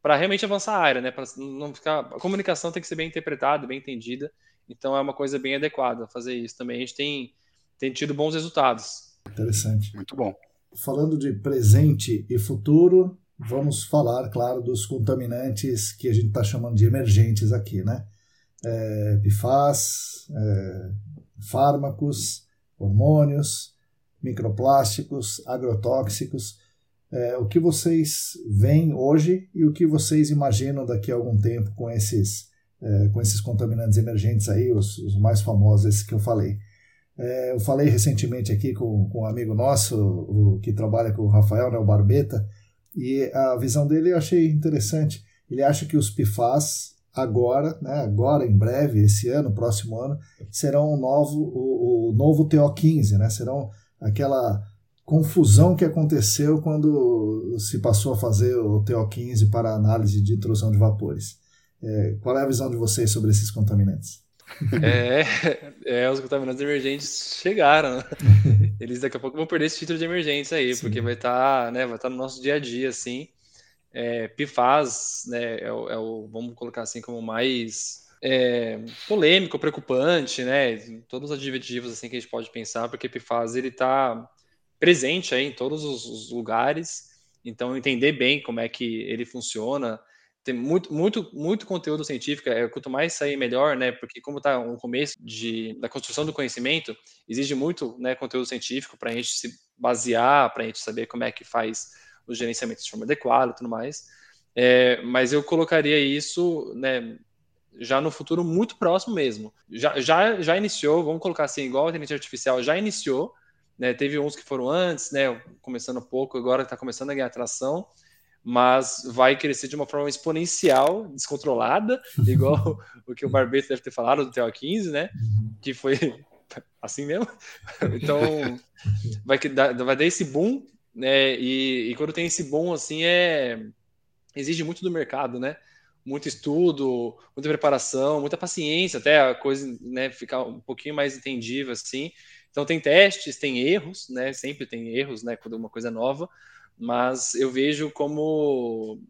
para realmente avançar a área, né, para não ficar, a comunicação tem que ser bem interpretada, bem entendida, então é uma coisa bem adequada fazer isso também, a gente tem, tem tido bons resultados. Interessante. Muito bom falando de presente e futuro, vamos falar, claro, dos contaminantes que a gente está chamando de emergentes aqui, né? É, PFAS, é, fármacos, hormônios, microplásticos, agrotóxicos. É, o que vocês veem hoje e o que vocês imaginam daqui a algum tempo com esses, é, com esses contaminantes emergentes aí, os, os mais famosos, esses que eu falei. É, eu falei recentemente aqui com, com um amigo nosso, o, que trabalha com o Rafael, né, o Barbeta, e a visão dele eu achei interessante. Ele acha que os PFAS agora, né, agora em breve, esse ano, próximo ano, serão o novo, o, o novo TO15, né, serão aquela confusão que aconteceu quando se passou a fazer o TO15 para análise de intrusão de vapores. É, qual é a visão de vocês sobre esses contaminantes? É, é, os contaminantes emergentes chegaram. Né? Eles daqui a pouco vão perder esse título de emergência aí, Sim. porque vai estar, tá, né, vai estar tá no nosso dia a dia, assim. É, PFAS, né, é o, é o, vamos colocar assim como mais é, polêmico, preocupante, né, todos os adjetivos assim que a gente pode pensar, porque PFAS ele está presente aí em todos os, lugares, então entender bem como é que ele funciona, tem muito, muito, muito conteúdo científico. É, quanto mais sair, melhor, né? Porque como está um começo de, da construção do conhecimento, exige muito né, conteúdo científico para a gente se basear, para a gente saber como é que faz o gerenciamento de forma adequada e tudo mais. É, mas eu colocaria isso, né? Já no futuro muito próximo mesmo. Já, já, já iniciou, vamos colocar assim, igual a inteligência artificial já iniciou, né? Teve uns que foram antes, né? Começando pouco, agora está começando a ganhar atração mas vai crescer de uma forma exponencial, descontrolada, igual o que o Barbeto deve ter falado do TO15, né? Uhum. Que foi assim mesmo. Então, vai, dar, vai dar esse boom, né? E, e, quando tem esse boom, assim, é exige muito do mercado, né? Muito estudo, muita preparação, muita paciência, até a coisa né, ficar um pouquinho mais entendível, assim. Então, tem testes, tem erros, né? Sempre tem erros, né? Quando é uma coisa é nova, mas eu vejo como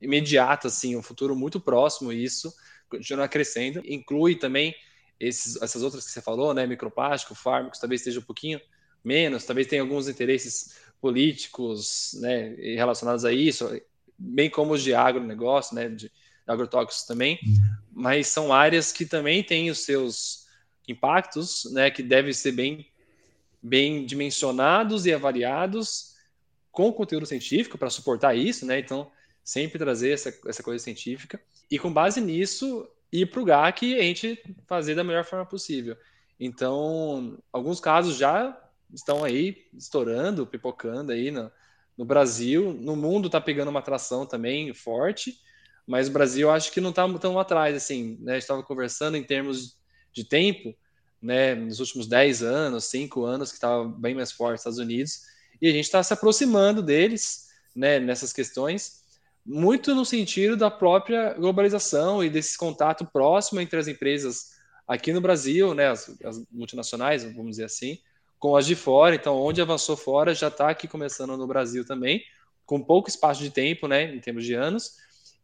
imediato, assim, um futuro muito próximo isso, continuar crescendo. Inclui também esses, essas outras que você falou, né, microplástico, fármacos, talvez esteja um pouquinho menos, talvez tenha alguns interesses políticos, né, relacionados a isso, bem como os de agronegócio, né, de agrotóxicos também, uhum. mas são áreas que também têm os seus impactos, né, que devem ser bem, bem dimensionados e avaliados com conteúdo científico para suportar isso, né? Então, sempre trazer essa, essa coisa científica e com base nisso ir para o GAC e a gente fazer da melhor forma possível. Então, alguns casos já estão aí estourando, pipocando aí no, no Brasil. No mundo está pegando uma atração também forte, mas o Brasil acho que não está tão atrás, assim, né? Estava conversando em termos de tempo, né? Nos últimos 10 anos, 5 anos, que estava bem mais forte nos Estados Unidos, e a gente está se aproximando deles, né? Nessas questões, muito no sentido da própria globalização e desse contato próximo entre as empresas aqui no Brasil, né? As, as multinacionais, vamos dizer assim, com as de fora. Então, onde avançou fora já está aqui começando no Brasil também, com pouco espaço de tempo, né, em termos de anos.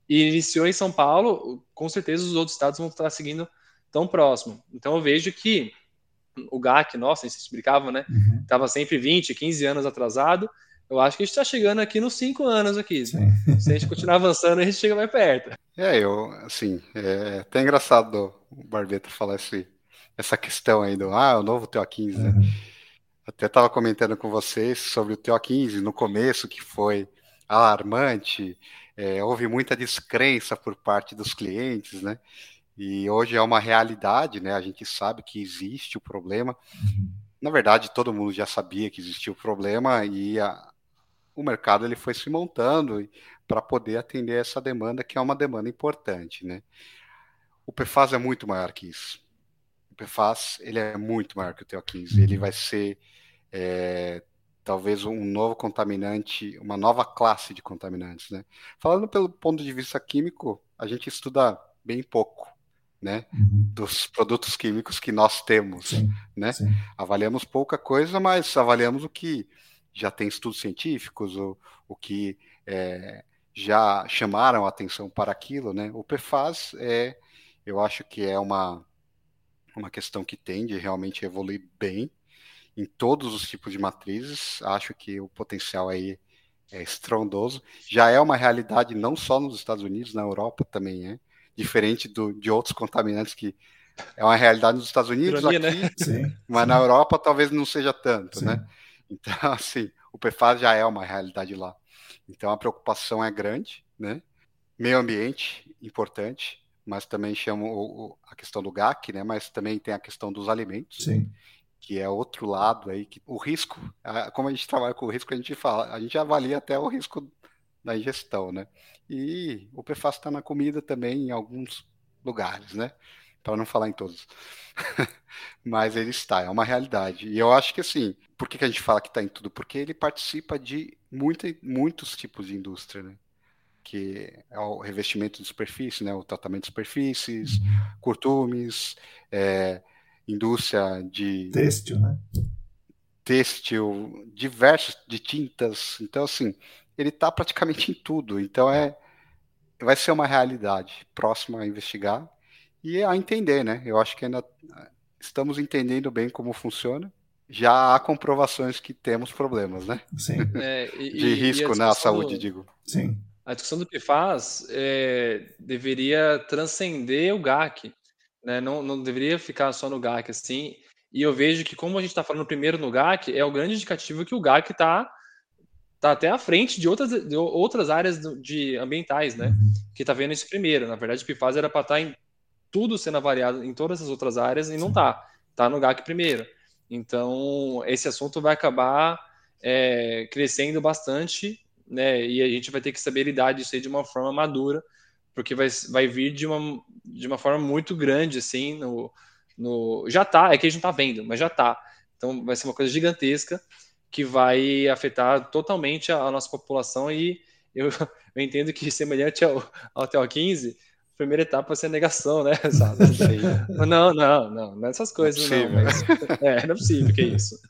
E iniciou em São Paulo, com certeza os outros estados vão estar seguindo tão próximo. Então, eu vejo que o GAC, nossa, a gente explicava, né, estava uhum. sempre 20, 15 anos atrasado. Eu acho que a gente está chegando aqui nos 5 anos aqui. Sim. Se a gente continuar avançando, a gente chega mais perto. É, eu, assim, é até engraçado o Barbeta falar esse, essa questão aí do, ah, o novo TO15, né? Uhum. Até estava comentando com vocês sobre o TO15 no começo, que foi alarmante, é, houve muita descrença por parte dos clientes, né? E hoje é uma realidade, né? A gente sabe que existe o problema. Na verdade, todo mundo já sabia que existia o problema e a, o mercado ele foi se montando para poder atender essa demanda, que é uma demanda importante, né? O PFAS é muito maior que isso. O PFAS ele é muito maior que o TO15. Ele vai ser é, talvez um novo contaminante, uma nova classe de contaminantes, né? Falando pelo ponto de vista químico, a gente estuda bem pouco, né? Uhum. Dos produtos químicos que nós temos, sim, né? Sim. Avaliamos pouca coisa, mas avaliamos o que já tem estudos científicos, o, o que é, já chamaram a atenção para aquilo, né? O PFAS é, eu acho que é uma uma questão que tende realmente a evoluir bem, em todos os tipos de matrizes. Acho que o potencial aí é estrondoso. Já é uma realidade não só nos Estados Unidos, na Europa também é. Diferente do, de outros contaminantes que é uma realidade nos Estados Unidos, Ironia, aqui, né? sim, mas sim. na Europa talvez não seja tanto, sim. né? Então, assim, o PFAS já é uma realidade lá. Então a preocupação é grande, né? Meio ambiente, importante, mas também chamo a questão do GAC, né? Mas também tem a questão dos alimentos. Sim que é outro lado aí, que o risco, como a gente trabalha com o risco, a gente fala, a gente avalia até o risco da ingestão, né? E o PFAS está na comida também em alguns lugares, né? Para não falar em todos. Mas ele está, é uma realidade. E eu acho que assim, por que, que a gente fala que está em tudo? Porque ele participa de muita, muitos tipos de indústria, né? que é o revestimento de superfície, né, o tratamento de superfícies, curtumes, é, indústria de têxtil, né? Têxtil, diversos de tintas. Então, assim, ele está praticamente em tudo. Então, é vai ser uma realidade próxima a investigar e a entender, né? Eu acho que ainda estamos entendendo bem como funciona. Já há comprovações que temos problemas, né? Sim. É, e, de risco na né? saúde, digo. Sim. A discussão do PFAS é, deveria transcender o GAC né? Não, não deveria ficar só no GAC assim. E eu vejo que, como a gente está falando primeiro no GAC, é o grande indicativo que o GAC está tá até à frente de outras, de outras áreas de ambientais, né? Uhum. Que está vendo isso primeiro. Na verdade, PFAS era para estar tá em tudo sendo avaliado em todas as outras áreas e não está. Está no GAC primeiro. Então, esse assunto vai acabar é, crescendo bastante, né? E a gente vai ter que saber lidar disso aí de uma forma madura porque vai, vai vir de uma, de uma forma muito grande, assim, no, no... Já tá, é que a gente não tá vendo, mas já tá. Então vai ser uma coisa gigantesca que vai afetar totalmente a, a nossa população e eu, eu, entendo que semelhante ao, ao TO15, a primeira etapa vai ser a negação, né? não, não, não, não é essas coisas não, é não mas, é, não é possível que é isso.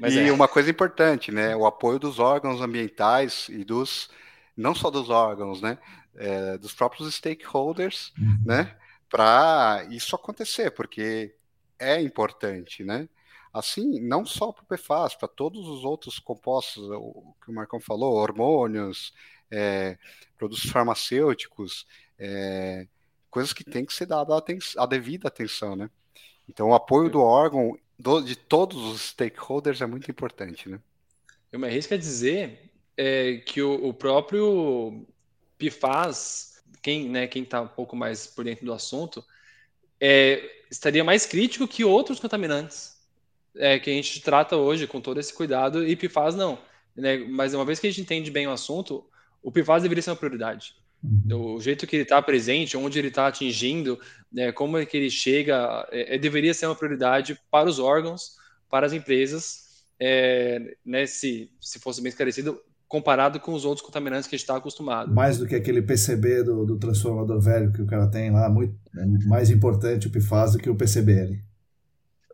Mas e é. uma coisa importante, né? O apoio dos órgãos ambientais e dos não só dos órgãos, né? é, dos próprios stakeholders, uhum. né, para isso acontecer, porque é importante, né? Assim, não só para o PFAS, para todos os outros compostos, o que o Marcão falou, hormônios, é, produtos farmacêuticos, é, coisas que tem que ser dada a, devida atenção, né? Então, o apoio do órgão, do, de todos os stakeholders é muito importante, né? Eu me arrisco a dizer é, que o, o, próprio PFAS, quem né, está um pouco mais por dentro do assunto, é, estaria mais crítico que outros contaminantes é, que a gente trata hoje com todo esse cuidado e PFAS não. Né? Mas uma vez que a gente entende bem o assunto, o PFAS deveria ser uma prioridade. Uhum. O jeito que ele está presente, onde ele está atingindo, né, como é que ele chega, é, é, deveria ser uma prioridade para os órgãos, para as empresas, é, né, se, se fosse bem esclarecido, comparado com os outros contaminantes que a gente está acostumado. Mais do que aquele PCB do, do, transformador velho que o cara tem lá, muito é mais importante o PFAS do que o PCB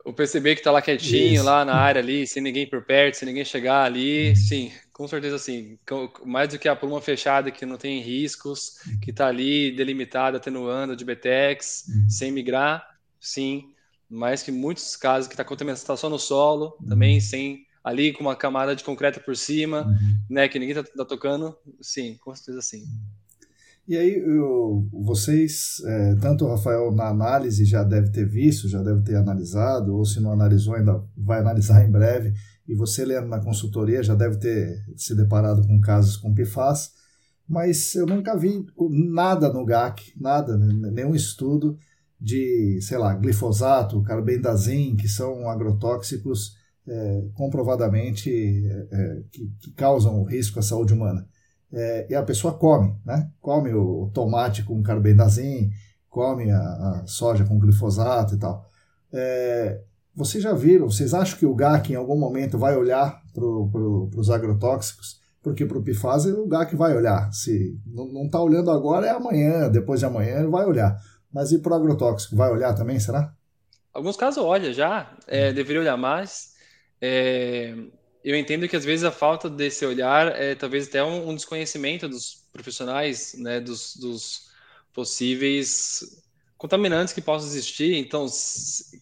O PCB que está lá quietinho, Isso. lá na área ali, sem ninguém por perto, sem ninguém chegar ali, sim, com certeza sim. Mais do que a pluma fechada que não tem riscos, que está ali delimitada, atenuando de BTEX, uhum. sem migrar, sim. Mais que muitos casos que está contaminação tá só no solo, uhum. também sem ali com uma camada de concreto por cima, uhum. né, que ninguém está tá tocando, sim, com certeza sim. E aí, eu, vocês, é, tanto o Rafael na análise já deve ter visto, já deve ter analisado, ou se não analisou, ainda vai analisar em breve, e você lendo na consultoria já deve ter se deparado com casos com PFAS, mas eu nunca vi nada no GAC, nada, nenhum estudo de, sei lá, glifosato, carbendazim, que são agrotóxicos é, comprovadamente é, é, que, que, causam risco à saúde humana. É, e a pessoa come, né? Come o tomate com carbendazim, come a, a soja com glifosato e tal. É, vocês já viram, vocês acham que o GAC em algum momento vai olhar para pro, os agrotóxicos? Porque para o PFAS o GAC vai olhar. Se não está olhando agora, é amanhã, depois de amanhã ele vai olhar. Mas e para o agrotóxico? Vai olhar também, será? Alguns casos olha já, é, deveria olhar mais. É, eu entendo que às vezes a falta desse olhar é talvez até um, um desconhecimento dos profissionais, né, dos, dos possíveis contaminantes que possam existir. Então,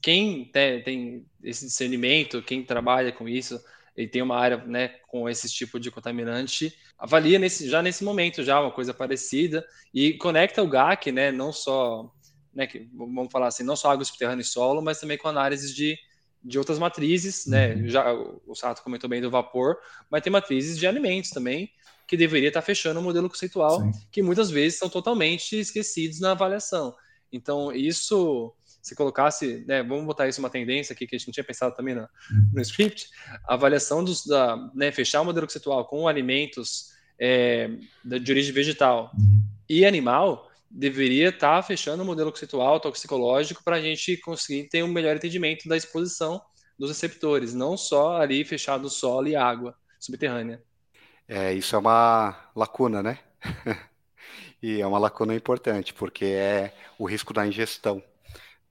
quem tem, tem, esse discernimento, quem trabalha com isso, e tem uma área né, com esse tipo de contaminante, avalia nesse, já nesse momento já uma coisa parecida e conecta o GAC, né, não só, né, que, vamos falar assim, não só água subterrânea e solo, mas também com análises de, de outras matrizes, né, uhum. já o Sato comentou bem do vapor, mas tem matrizes de alimentos também, que deveria estar fechando o modelo conceitual, Sim. que muitas vezes são totalmente esquecidos na avaliação. Então, isso, se colocasse, né, vamos botar isso uma tendência aqui que a gente não tinha pensado também no, uhum. no script, a avaliação dos, da, né, fechar o modelo conceitual com alimentos é, de origem vegetal uhum. e animal, deveria estar tá fechando o modelo conceitual toxicológico para a gente conseguir ter um melhor entendimento da exposição dos receptores, não só ali fechado solo e água subterrânea. É, isso é uma lacuna, né? E é uma lacuna importante, porque é o risco da ingestão.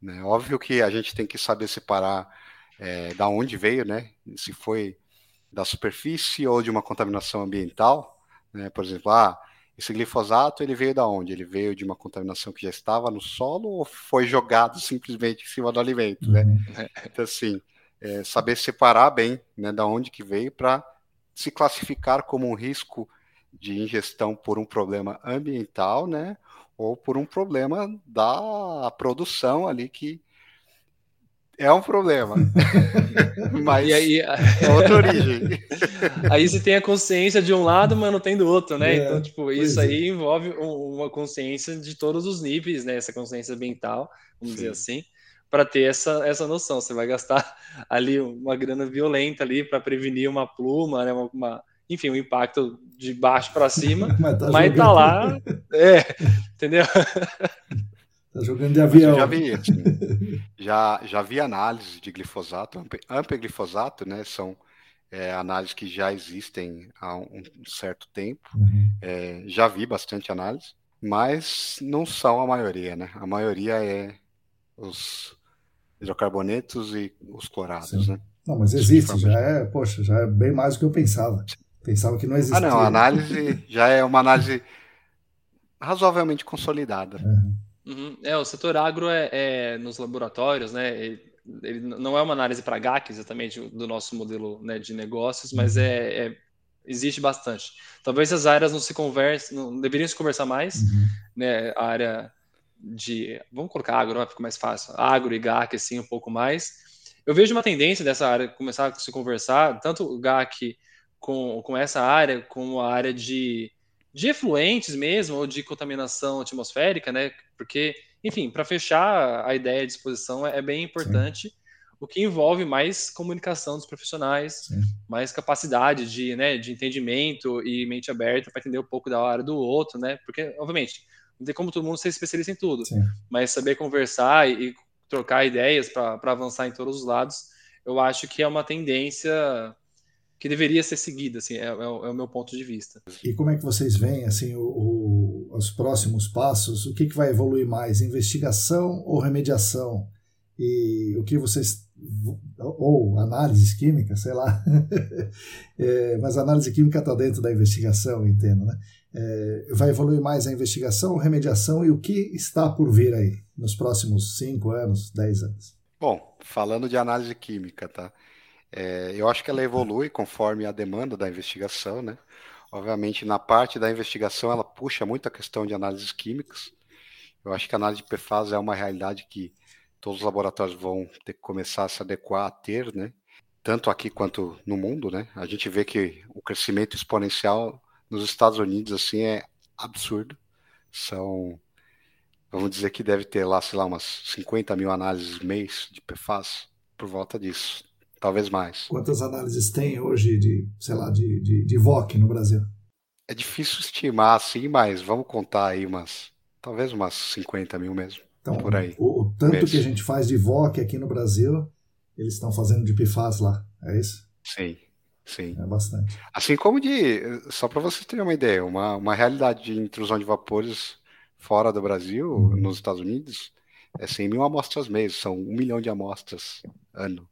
Né? Óbvio que a gente tem que saber separar é, da onde veio, né? Se foi da superfície ou de uma contaminação ambiental, né? Por exemplo, ah, esse glifosato ele veio da onde? Ele veio de uma contaminação que já estava no solo ou foi jogado simplesmente em cima do alimento, né? Uhum. Então assim, é, saber separar bem, né, da onde que veio para se classificar como um risco de ingestão por um problema ambiental, né? Ou por um problema da produção ali que é um problema. mas aí, é outra origem. Aí você tem a consciência de um lado, mas não tem do outro, né? É, então, tipo, isso aí é. envolve uma consciência de todos os níveis, né? Essa consciência ambiental, vamos Sim. dizer assim, para ter essa, essa noção. Você vai gastar ali uma grana violenta ali para prevenir uma pluma, né? Uma, uma enfim, o impacto de baixo para cima, mas tá, mas tá lá, é, entendeu? Tá jogando de avião. já vi, assim, já, já vi análise de glifosato, ampeglifosato, né? São é, análises que já existem há um certo tempo. Uhum. É, já vi bastante análise, mas não são a maioria, né? A maioria é os hidrocarbonetos e os clorados, Sim. né? Não, mas existe, já é, poxa, já é bem mais do que eu pensava. Pensava que não existia. Ah, não, a análise já é uma análise razoavelmente consolidada. Uhum. Uhum. É, o setor agro é, é, nos laboratórios, né? ele não é uma análise para GAC exatamente do nosso modelo né, de negócios, mas uhum. é, é, existe bastante. Talvez as áreas não se conversem, não deveriam se conversar mais, uhum. né? A área de, vamos colocar agro, fica mais fácil, agro e GAC assim um pouco mais. Eu vejo uma tendência dessa área começar a se conversar, tanto o GAC com, com essa área, como a área de, de efluentes mesmo, ou de contaminação atmosférica, né? Porque enfim, para fechar a ideia de exposição é, é bem importante, Sim. o que envolve mais comunicação dos profissionais, Sim. mais capacidade de, né, de entendimento e mente aberta para entender um pouco da hora do outro, né? Porque, obviamente, não tem como todo mundo ser especialista em tudo, Sim. mas saber conversar e, e trocar ideias para avançar em todos os lados, eu acho que é uma tendência que deveria ser seguida, assim, é, é, é, o meu ponto de vista. E como é que vocês veem, assim, o, o, os próximos passos? O que, que vai evoluir mais, investigação ou remediação? E o que vocês ou análise química, sei lá, é, mas a análise química está dentro da investigação, entendo, né? É, vai evoluir mais a investigação, remediação e o que está por vir aí nos próximos 5 anos, 10 anos? Bom, falando de análise química, tá? É, eu acho que ela evolui conforme a demanda da investigação, né? Obviamente, na parte da investigação, ela puxa muito a questão de análises químicas. Eu acho que a análise de PFAS é uma realidade que todos os laboratórios vão ter que começar a se adequar a ter, né? Tanto aqui quanto no mundo, né? A gente vê que o crescimento exponencial nos Estados Unidos, assim, é absurdo. São, vamos dizer que deve ter lá, sei lá, umas 50 mil análises mês de PFAS, por volta disso talvez mais. Quantas análises tem hoje de, sei lá, de, de, de VOC no Brasil? É difícil estimar assim, mas vamos contar aí umas, talvez umas 50 mil mesmo, então, por aí. O, o tanto que a gente faz de VOC aqui no Brasil, eles estão fazendo de PFAS lá, é isso? Sim, sim. É bastante. Assim como de, só para vocês terem uma ideia, uma, uma realidade de intrusão de vapores fora do Brasil, uhum. nos Estados Unidos, é 100 mil amostras mês, são um milhão de amostras ano.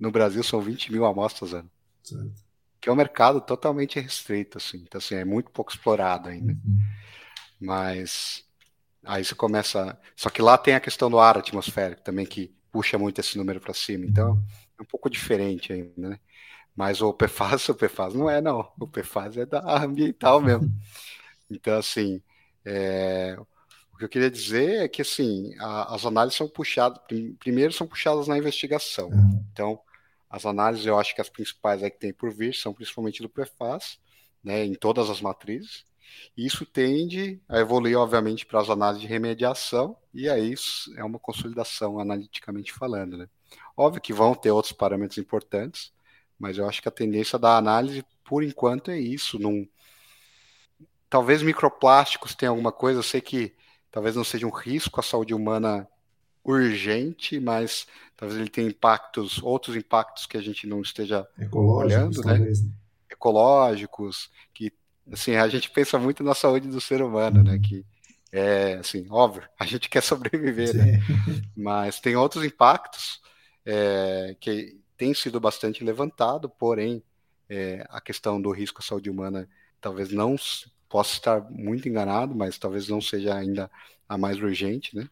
No Brasil são 20 mil amostras ano. Certo. Que é um mercado totalmente restrito, assim. Então, assim, é muito pouco explorado ainda. Uhum. Mas aí você começa. Só que lá tem a questão do ar atmosférico também, que puxa muito esse número para cima. Então, é um pouco diferente ainda, né? Mas o PFAS, o PFAS não é, não. O PFAS é da ambiental mesmo. Então, assim, é... o que eu queria dizer é que, assim, a, as análises são puxadas, primeiro são puxadas na investigação. Uhum. Então, as análises, eu acho que as principais aí que tem por vir são principalmente do PFAS, né, em todas as matrizes. Isso tende a evoluir, obviamente, para as análises de remediação, e aí isso é uma consolidação analiticamente falando. Né? Óbvio que vão ter outros parâmetros importantes, mas eu acho que a tendência da análise, por enquanto, é isso. Num... Talvez microplásticos tenham alguma coisa, eu sei que talvez não seja um risco à saúde humana urgente, mas talvez ele tenha impactos, outros impactos que a gente não esteja olhando, né? Talvez, né? Ecológicos, que assim, a gente pensa muito na saúde do ser humano, né? uhum. né? Que é assim, óbvio, a gente quer sobreviver, né? Mas tem outros impactos é, que tem sido bastante levantado, porém é, a questão do risco à saúde humana talvez não possa estar muito enganado, mas talvez não seja ainda a mais urgente, né?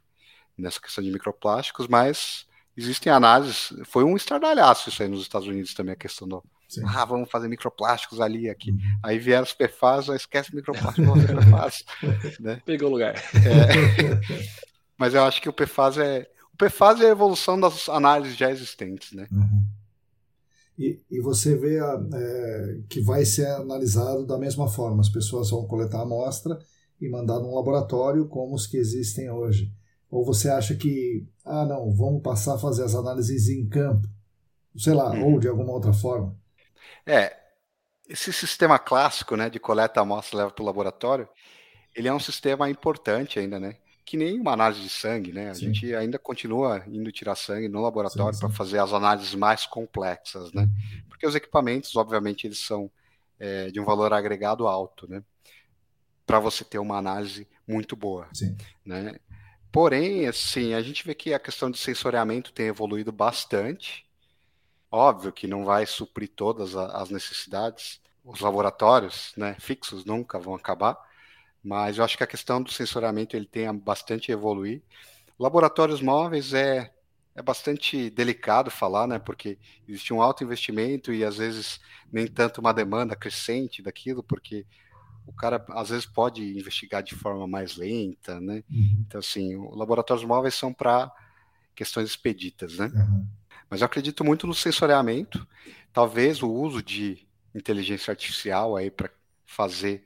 Nessa questão de microplásticos, mas existem análises. Foi um estardalhaço isso aí nos Estados Unidos também, a questão do. Sim. Ah, vamos fazer microplásticos ali aqui. Uhum. Aí vieram os PFAS, já esquece microplástico, vamos fazer PFAS. né? Pegou o lugar. É, mas eu acho que o PFAS é. O PFAS é a evolução das análises já existentes, né? Uhum. E, e, você vê a, é, que vai ser analisado da mesma forma. As pessoas vão coletar a amostra e mandar num laboratório como os que existem hoje. Ou você acha que, ah, não, vamos passar a fazer as análises em campo? Sei lá, hum. ou de alguma outra forma? É, esse sistema clássico, né, de coleta amostra leva para o laboratório, ele é um sistema importante ainda, né? Que nem uma análise de sangue, né? A sim. gente ainda continua indo tirar sangue no laboratório para fazer as análises mais complexas, né? Uhum. Porque os equipamentos, obviamente, eles são é, de um valor agregado alto, né? Para você ter uma análise muito boa, sim. né? Porém, assim, a gente vê que a questão de sensoriamento tem evoluído bastante. Óbvio que não vai suprir todas as necessidades. Os laboratórios né, fixos nunca vão acabar, mas eu acho que a questão do sensoriamento ele tem bastante evoluir. Laboratórios móveis é, é bastante delicado falar, né? Porque existe um alto investimento e às vezes nem tanto uma demanda crescente daquilo, porque o cara às vezes pode investigar de forma mais lenta, né? Uhum. Então, assim, os laboratórios móveis são para questões expeditas, né? Uhum. Mas eu acredito muito no sensoriamento, talvez o uso de inteligência artificial aí para fazer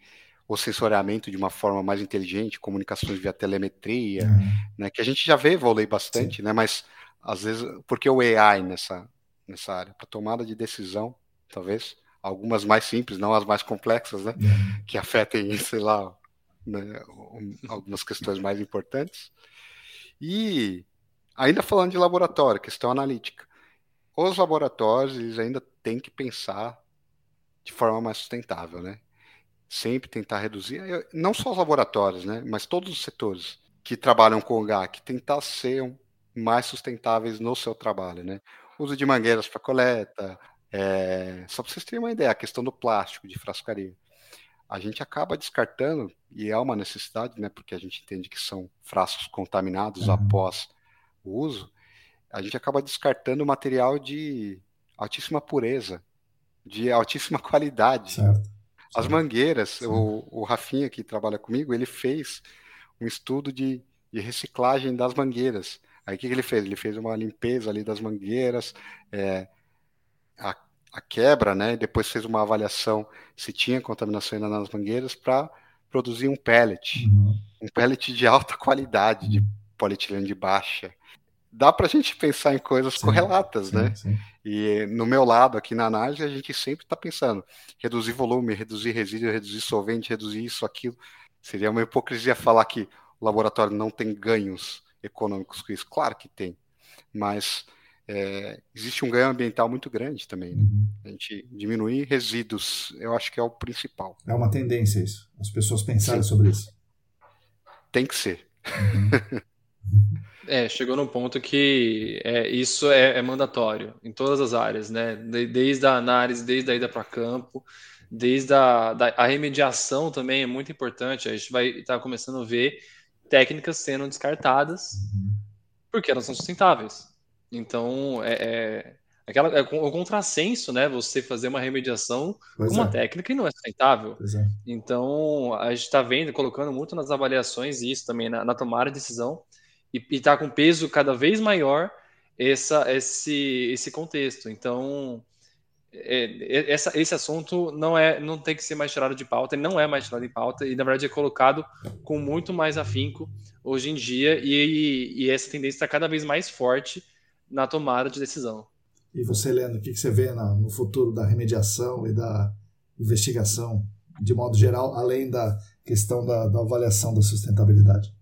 o sensoriamento de uma forma mais inteligente, comunicações via telemetria, uhum. né? Que a gente já vê vôlei bastante, Sim. né? Mas às vezes, porque o AI nessa nessa área para tomada de decisão, talvez algumas mais simples, não as mais complexas, né? Uhum. Que afetem, sei lá, né, algumas questões mais importantes. E ainda falando de laboratório, questão analítica, os laboratórios ainda têm que pensar de forma mais sustentável, né? Sempre tentar reduzir, não só os laboratórios, né? Mas todos os setores que trabalham com o GAC, tentar ser mais sustentáveis no seu trabalho, né? Uso de mangueiras para coleta, é, só para vocês terem uma ideia, a questão do plástico de frascaria. A gente acaba descartando, e é uma necessidade, né, porque a gente entende que são frascos contaminados uhum. após o uso, a gente acaba descartando material de altíssima pureza, de altíssima qualidade. Certo. As mangueiras, o, o Rafinha que trabalha comigo, ele fez um estudo de, de reciclagem das mangueiras. Aí o que, que, ele fez? Ele fez uma limpeza ali das mangueiras, é, a, a quebra, né? Depois fez uma avaliação se tinha contaminação ainda nas mangueiras para produzir um pellet, uhum. um pellet de alta qualidade, de polietileno de baixa. Dá para a gente pensar em coisas sim, correlatas, sim, né? Sim. E no meu lado aqui na análise a gente sempre está pensando reduzir volume, reduzir resíduo, reduzir solvente, reduzir isso, aquilo. Seria uma hipocrisia falar que o laboratório não tem ganhos econômicos com isso. Claro que tem, mas é, existe um ganho ambiental muito grande também. Né? Uhum. A gente diminuir resíduos, eu acho que é o principal. É uma tendência isso, as pessoas pensarem Sim. sobre isso. Tem que ser. Uhum. É, chegou num ponto que é, isso é, é, mandatório em todas as áreas, né? desde a análise, desde a ida para campo, desde a, da, a remediação também é muito importante. A gente vai estar tá começando a ver técnicas sendo descartadas uhum. porque elas são sustentáveis. Então, é, é, aquela, é o contrassenso, né? Você fazer uma remediação pois com uma é. técnica que não é sustentável. É. Então, a gente está vendo, colocando muito nas avaliações isso também na, na tomada de decisão e está com peso cada vez maior essa, esse, esse contexto. Então, é, essa, esse assunto não é não tem que ser mais tirado de pauta, ele não é mais tirado de pauta e na verdade é colocado com muito mais afinco hoje em dia e, e essa tendência está cada vez mais forte na tomada de decisão. E você, Leandro, o que você vê no futuro da remediação e da investigação, de modo geral, além da questão da, da avaliação da sustentabilidade?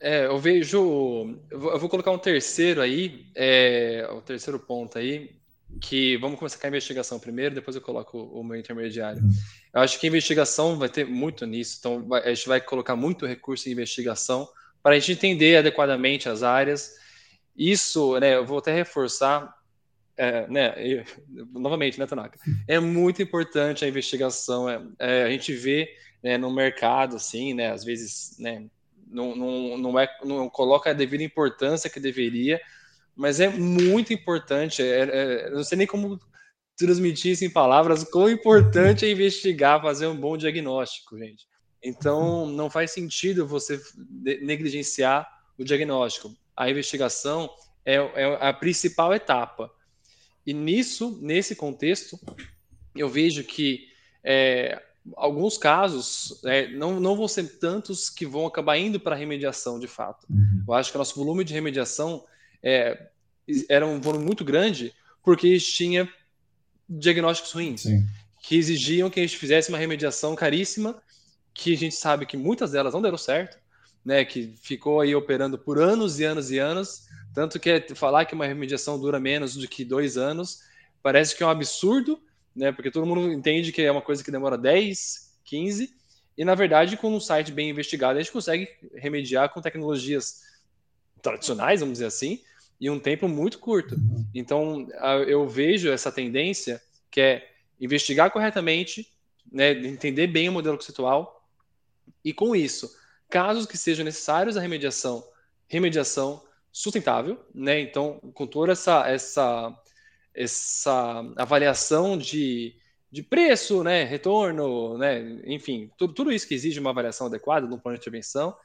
É, eu vejo. Eu vou colocar um terceiro aí, é, o terceiro ponto aí, que vamos começar com a investigação primeiro, depois eu coloco o, meu intermediário. Uhum. Eu acho que a investigação vai ter muito nisso, então a gente vai colocar muito recurso em investigação para a gente entender adequadamente as áreas isso, né, eu vou até reforçar, é, né, novamente, né, Tanaka? É muito importante a investigação. É, é, a gente vê né, no mercado, assim, né, às vezes, né, não, não, não, é, não coloca a devida importância que deveria, mas é muito importante. É, é, não sei nem como transmitir isso em palavras, quão importante é investigar, fazer um bom diagnóstico, gente. Então, não faz sentido você negligenciar o diagnóstico a investigação é, é a principal etapa. E nisso, nesse contexto, eu vejo que é, alguns casos é, não, não vão ser tantos que vão acabar indo para remediação de fato. Uhum. Eu acho que nosso volume de remediação é, era um volume muito grande porque tinha diagnósticos ruins, Sim. que exigiam que a gente fizesse uma remediação caríssima, que a gente sabe que muitas delas não deram certo, né, que ficou aí operando por anos e anos e anos, tanto que é falar que uma remediação dura menos do que dois anos parece que é um absurdo, né, porque todo mundo entende que é uma coisa que demora 10, 15, e na verdade, com um site bem investigado, a gente consegue remediar com tecnologias tradicionais, vamos dizer assim, em um tempo muito curto. Então, eu vejo essa tendência que é investigar corretamente, né, entender bem o modelo conceitual, e com isso, Casos que sejam necessários a remediação, remediação, sustentável, né? Então, com toda essa, essa, essa avaliação de, de preço, né? Retorno, né? Enfim, tudo, tudo isso que exige uma avaliação adequada no plano de intervenção,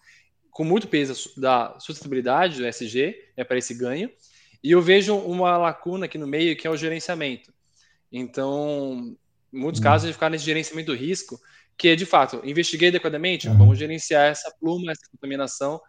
com muito peso da sustentabilidade do SG, né, para esse ganho. E eu vejo uma lacuna aqui no meio que é o gerenciamento. Então, em muitos hum. casos, a gente ficar nesse gerenciamento do risco, que é de fato, investiguei adequadamente, uhum. vamos gerenciar essa pluma, essa contaminação,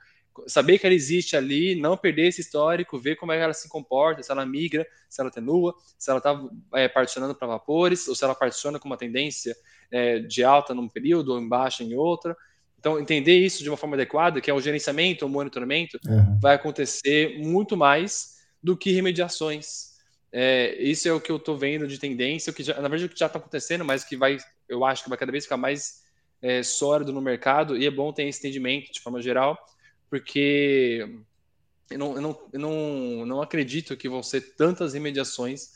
saber que ela existe ali, não perder esse histórico, ver como é que ela se comporta, se ela migra, se ela atenua, se ela está é, particionando para vapores, ou se ela particiona com uma tendência é, de alta num período ou em baixa em outra. Então, entender isso de uma forma adequada, que é o gerenciamento, o monitoramento, uhum. vai acontecer muito mais do que remediações. É, isso é o que eu estou vendo de tendência, o que já, na verdade o que já está acontecendo, mas que vai, eu acho que vai cada vez ficar mais é, sólido no mercado, e é bom ter esse entendimento de forma geral, porque eu não, eu não, eu não, não acredito que vão ser tantas remediações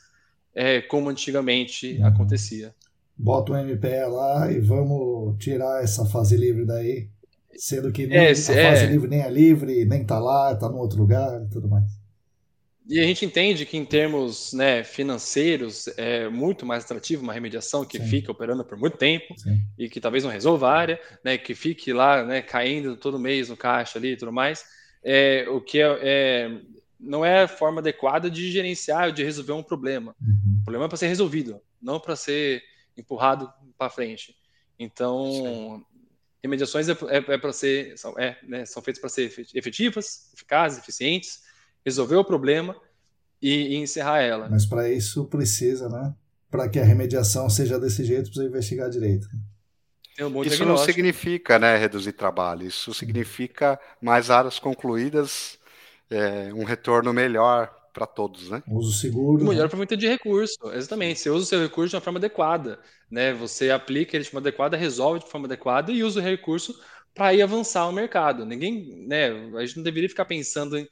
é, como antigamente acontecia. Bota o MPE lá e vamos tirar essa fase livre daí, sendo que nem é, a fase é... livre nem é livre, nem tá lá, tá no outro lugar e tudo mais. E a gente entende que em termos né, financeiros é muito mais atrativo uma remediação que Sim. fica operando por muito tempo Sim. e que talvez não resolva a área, né, que fique lá né, caindo todo mês no caixa ali e tudo mais, é, o que é, é, não é a forma adequada de gerenciar, de resolver um problema. Uhum. O problema é para ser resolvido, não para ser empurrado para frente. Então, Sim. remediações é, é, é para ser são, é, né, são feitas para ser efetivas, eficazes, eficientes resolver o problema e, e encerrar ela. Mas para isso precisa, né? Para que a remediação seja desse jeito, precisa investigar direito. Um isso não significa né, reduzir trabalho, isso significa mais áreas concluídas, é, um retorno melhor para todos, né? Uso seguro. Melhor né? aproveitamento de recurso, exatamente. Você usa o seu recurso de uma forma adequada, né? Você aplica ele de forma adequada, resolve de forma adequada e usa o recurso para ir avançar o mercado. Ninguém, né? A gente não deveria ficar pensando em,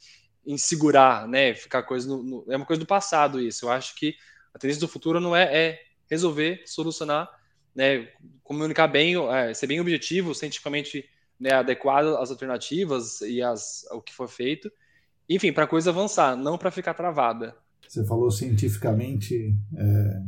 em segurar, né? Ficar coisa no, no, é uma coisa do passado isso. Eu acho que a tendência do futuro não é, é resolver, solucionar, né? Comunicar bem, é, ser bem objetivo, cientificamente né, adequado às alternativas e as, o que for feito. Enfim, para a coisa avançar, não para ficar travada. Você falou cientificamente é,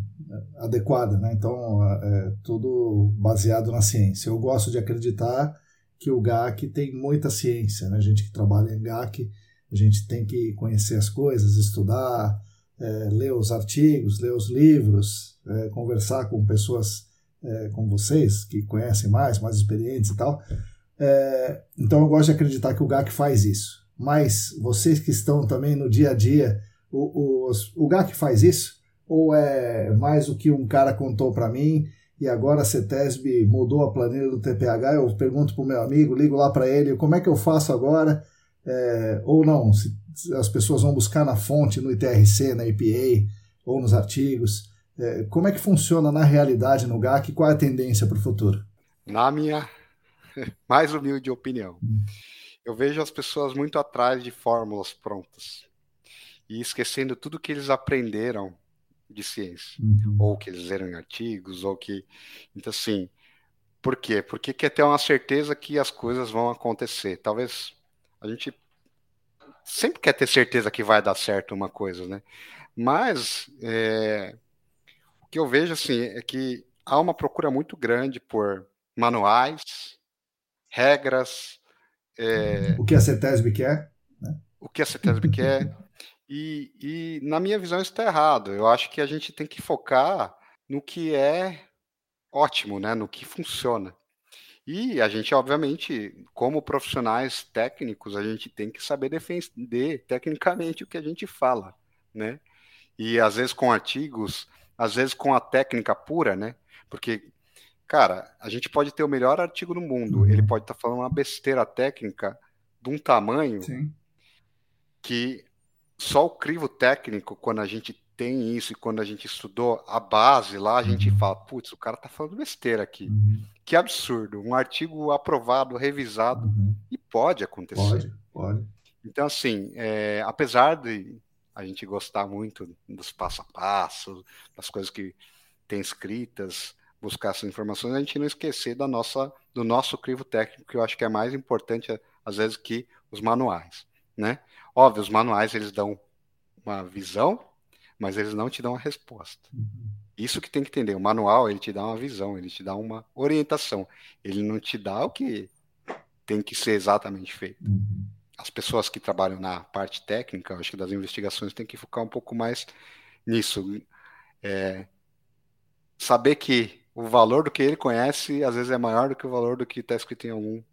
adequada, né? Então, é, tudo baseado na ciência. Eu gosto de acreditar que o GAC tem muita ciência, né? A gente que trabalha em GAC a gente tem que conhecer as coisas, estudar, é, ler os artigos, ler os livros, é, conversar com pessoas é, como vocês, que conhecem mais, mais experientes e tal. É, então eu gosto de acreditar que o GAC faz isso. Mas vocês que estão também no dia a dia, o, o, o GAC faz isso? Ou é mais o que um cara contou para mim e agora a CETESB mudou a planilha do TPH? Eu pergunto para o meu amigo, ligo lá para ele, como é que eu faço agora? É, ou não, se as pessoas vão buscar na fonte, no ITRC, na EPA, ou nos artigos. É, como é que funciona na realidade no GAC? Qual é a tendência para o futuro? Na minha mais humilde opinião, hum. eu vejo as pessoas muito atrás de fórmulas prontas e esquecendo tudo que eles aprenderam de ciência, uhum. ou que eles leram em artigos, ou que. Então, assim, por quê? Porque quer ter uma certeza que as coisas vão acontecer. Talvez a gente sempre quer ter certeza que vai dar certo uma coisa, né? Mas é, o que eu vejo assim é que há uma procura muito grande por manuais, regras. É, o que a CETESB quer? Né? O que a CETESB quer. E, e, na minha visão, isso está errado. Eu acho que a gente tem que focar no que é ótimo, né? no que funciona. E a gente, obviamente, como profissionais técnicos, a gente tem que saber defender tecnicamente o que a gente fala, né? E às vezes com artigos, às vezes com a técnica pura, né? Porque, cara, a gente pode ter o melhor artigo do mundo, uhum. ele pode estar tá falando uma besteira técnica de um tamanho Sim. que só o crivo técnico, quando a gente tem isso e quando a gente estudou a base lá, a gente uhum. fala, putz, o cara tá falando besteira aqui. Uhum. Que absurdo. Um artigo aprovado, revisado, uhum. e pode acontecer. Pode, pode. Então, assim, é, apesar de a gente gostar muito dos passo a passo, das coisas que tem escritas, buscar essas informações, a gente não esquecer da nossa, do nosso crivo técnico, que eu acho que é mais importante, às vezes, que os manuais. né? Óbvio, os manuais eles dão uma visão, mas eles não te dão a resposta. Uhum. Isso que tem que entender. O manual ele te dá uma visão, ele te dá uma orientação. Ele não te dá o que tem que ser exatamente feito. Uhum. As pessoas que trabalham na parte técnica, acho que das investigações, tem que focar um pouco mais nisso. É, saber que o valor do que ele conhece às vezes é maior do que o valor do que está escrito em algum,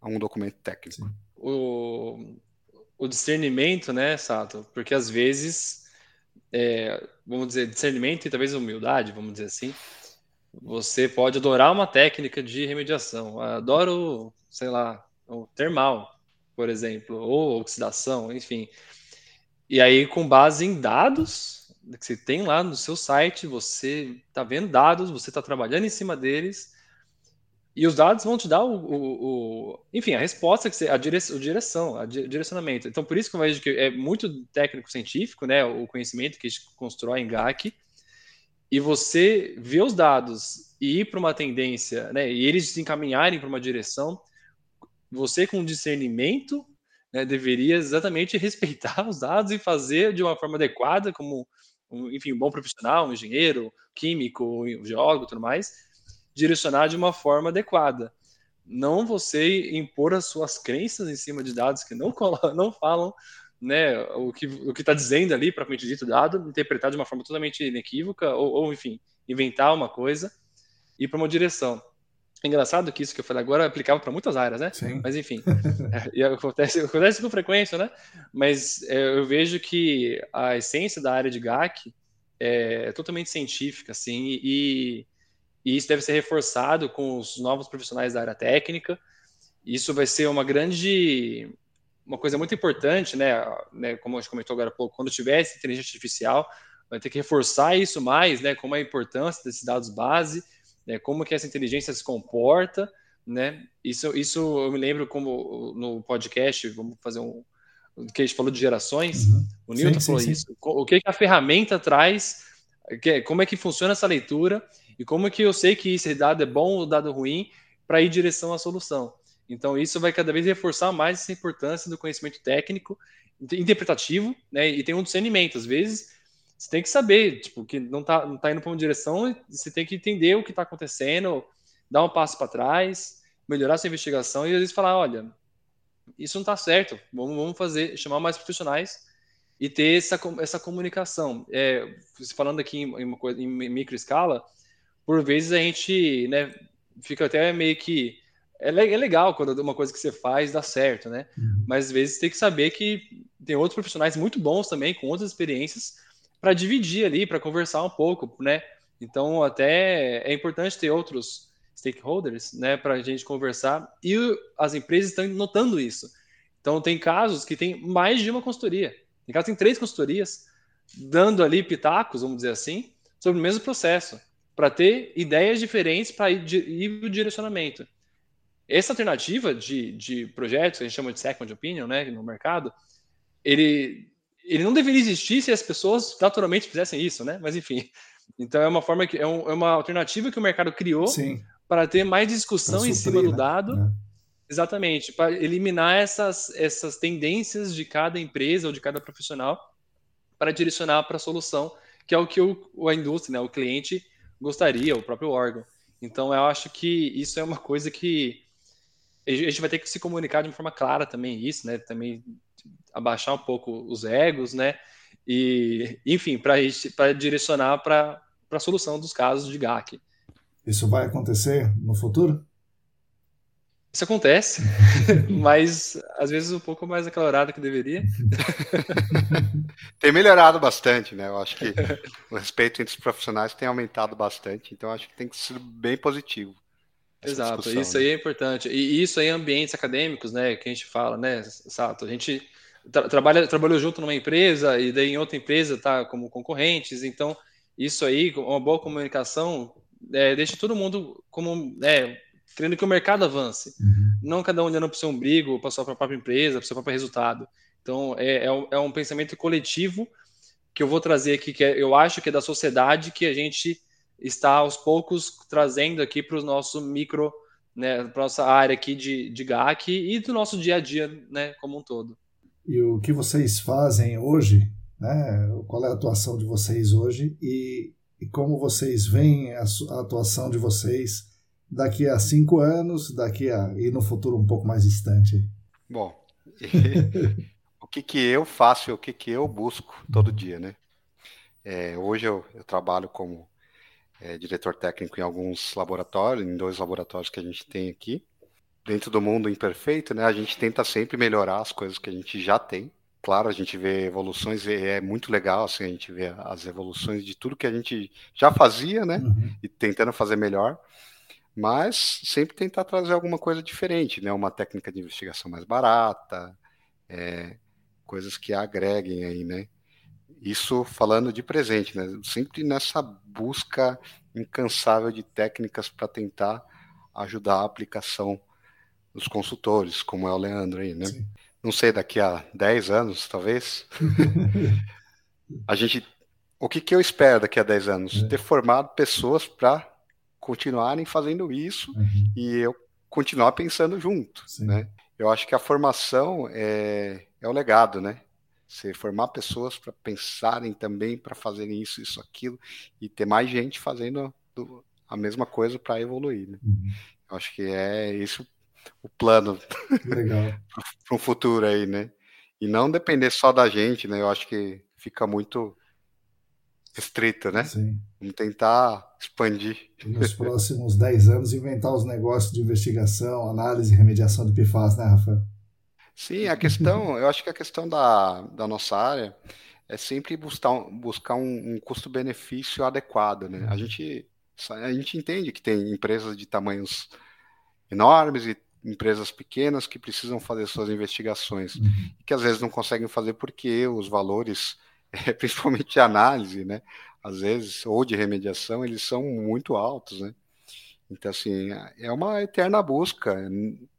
algum documento técnico. O, o discernimento, né, Sato? Porque às vezes, é, vamos dizer, discernimento e talvez humildade, vamos dizer assim. Você pode adorar uma técnica de remediação. Adoro, sei lá, o termal, por exemplo, ou oxidação, enfim. E aí, com base em dados que você tem lá no seu site, você está vendo dados, você está trabalhando em cima deles, e os dados vão te dar o, o, o enfim, a resposta que você, a direção, a direção, a direcionamento. Então, por isso que eu vejo que é muito técnico-científico, né, o conhecimento que a gente constrói em GAC, e você ver os dados e ir para uma tendência, né, e eles se encaminharem para uma direção, você com discernimento, né, deveria exatamente respeitar os dados e fazer de uma forma adequada, como, enfim, um bom profissional, um engenheiro, químico, um geólogo, tudo mais, direcionar de uma forma adequada. Não você impor as suas crenças em cima de dados que não, não falam né, o que o está dizendo ali, propriamente dito dado, interpretar de uma forma totalmente inequívoca, ou, ou enfim, inventar uma coisa e para uma direção. É engraçado que isso que eu falei agora aplicava para muitas áreas, né? Sim. Mas enfim, é, acontece, acontece com frequência, né? Mas é, eu vejo que a essência da área de GAC é totalmente científica, assim, e, e isso deve ser reforçado com os novos profissionais da área técnica. Isso vai ser uma grande, uma coisa muito importante, né? né como a gente comentou agora há pouco, quando tiver essa inteligência artificial, vai ter que reforçar isso mais, né? Como a importância desses dados base, né? Como que essa inteligência se comporta, né? Isso, isso eu me lembro como no podcast, vamos fazer um que a gente falou de gerações, uhum. o Newton sim, falou sim, isso. Sim. O que, que a ferramenta traz, como é que funciona essa leitura e como que eu sei que esse dado é bom ou dado ruim para ir em direção à solução. Então, isso vai cada vez reforçar mais essa importância do conhecimento técnico, interpretativo, né? E tem um discernimento. Às vezes, você tem que saber, tipo, que não está não tá indo para uma direção, você tem que entender o que está acontecendo, dar um passo para trás, melhorar sua investigação e às vezes falar, olha, isso não está certo, vamos, vamos fazer, chamar mais profissionais e ter essa, essa comunicação. É, falando aqui em, uma coisa, em micro escala, por vezes a gente né, fica até meio que. É, é legal quando uma coisa que você faz dá certo, né? Uhum. Mas às vezes tem que saber que tem outros profissionais muito bons também, com outras experiências, para dividir ali, para conversar um pouco, né? Então, até é importante ter outros stakeholders, né, para a gente conversar. E as empresas estão notando isso. Então, tem casos que tem mais de uma consultoria. Tem casos que tem três consultorias dando ali pitacos, vamos dizer assim, sobre o mesmo processo para ter ideias diferentes para ir, ir o direcionamento. Essa alternativa de, de projetos, que a gente chama de second opinion, né, no mercado, ele, ele não deveria existir se as pessoas naturalmente fizessem isso, né? Mas enfim, então é uma forma que é, um, é uma alternativa que o mercado criou para ter mais discussão suprir, em cima do né? dado. Né? Exatamente, para eliminar essas, essas tendências de cada empresa ou de cada profissional para direcionar para a solução, que é o que o, a indústria, né, o cliente gostaria, o próprio órgão. Então, eu acho que isso é uma coisa que a gente vai ter que se comunicar de uma forma clara também, isso, né? Também abaixar um pouco os egos, né? E, enfim, para direcionar para a solução dos casos de GAC. Isso vai acontecer no futuro? Isso acontece, mas às vezes um pouco mais acalorado que deveria. tem melhorado bastante, né? Eu acho que o respeito entre os profissionais tem aumentado bastante, então acho que tem que ser bem positivo. Exato, isso né? aí é importante. E isso aí ambientes acadêmicos, né, que a gente fala, né, Sato? A gente tra trabalha, trabalhou junto numa empresa e daí em outra empresa tá como concorrentes, então isso aí, uma boa comunicação, é, deixa todo mundo como, é, querendo que o mercado avance. Uhum. Não cada um olhando para o seu umbrigo, para a sua própria empresa, para o seu próprio resultado. Então, é, é, um, é, um, pensamento coletivo que eu vou trazer aqui, que é, eu acho que é da sociedade que a gente está aos poucos trazendo aqui para o nosso micro, né, para nossa área aqui de, de GAC e do nosso dia a dia, né, como um todo. e o que vocês fazem hoje, né? qual é a atuação de vocês hoje e, e como vocês veem a, a, atuação de vocês daqui a cinco anos, daqui a e no futuro um pouco mais distante. Bom, o que que eu faço e o que que eu busco todo dia, né? É, hoje eu, eu, trabalho como é, diretor técnico em alguns laboratórios, em dois laboratórios que a gente tem aqui dentro do mundo imperfeito, né, a gente tenta sempre melhorar as coisas que a gente já tem. Claro, a gente vê evoluções e é muito legal assim, a gente vê as evoluções de tudo que a gente já fazia, né, uhum. e tentando fazer melhor. Mas sempre tentar trazer alguma coisa diferente, né, uma técnica de investigação mais barata, é, coisas que agreguem aí, né. Isso falando de presente, né, sempre nessa busca incansável de técnicas para tentar ajudar a aplicação dos consultores, como é o Leandro aí, né? Sim. Não sei, daqui a 10 anos, talvez. a gente. O que, que eu espero daqui a 10 anos? É. Ter formado pessoas para continuarem fazendo isso uhum. e eu continuar pensando junto, Sim. né? Eu acho que a formação é, é o legado, né? Você formar pessoas para pensarem também, para fazerem isso, isso, aquilo, e ter mais gente fazendo a mesma coisa para evoluir. Né? Uhum. Eu acho que é isso o plano para o futuro aí, né? E não depender só da gente, né? Eu acho que fica muito restrito, né? Sim. Vamos tentar expandir. nos próximos 10 anos, inventar os negócios de investigação, análise e remediação de PFAS, né, Rafael? Sim, a questão, eu acho que a questão da, da nossa área é sempre buscar, buscar um, um custo-benefício adequado, né? A gente, a gente entende que tem empresas de tamanhos enormes e empresas pequenas que precisam fazer suas investigações uhum. e que às vezes não conseguem fazer porque os valores, é, principalmente de análise, né, às vezes ou de remediação, eles são muito altos, né? Então assim é uma eterna busca.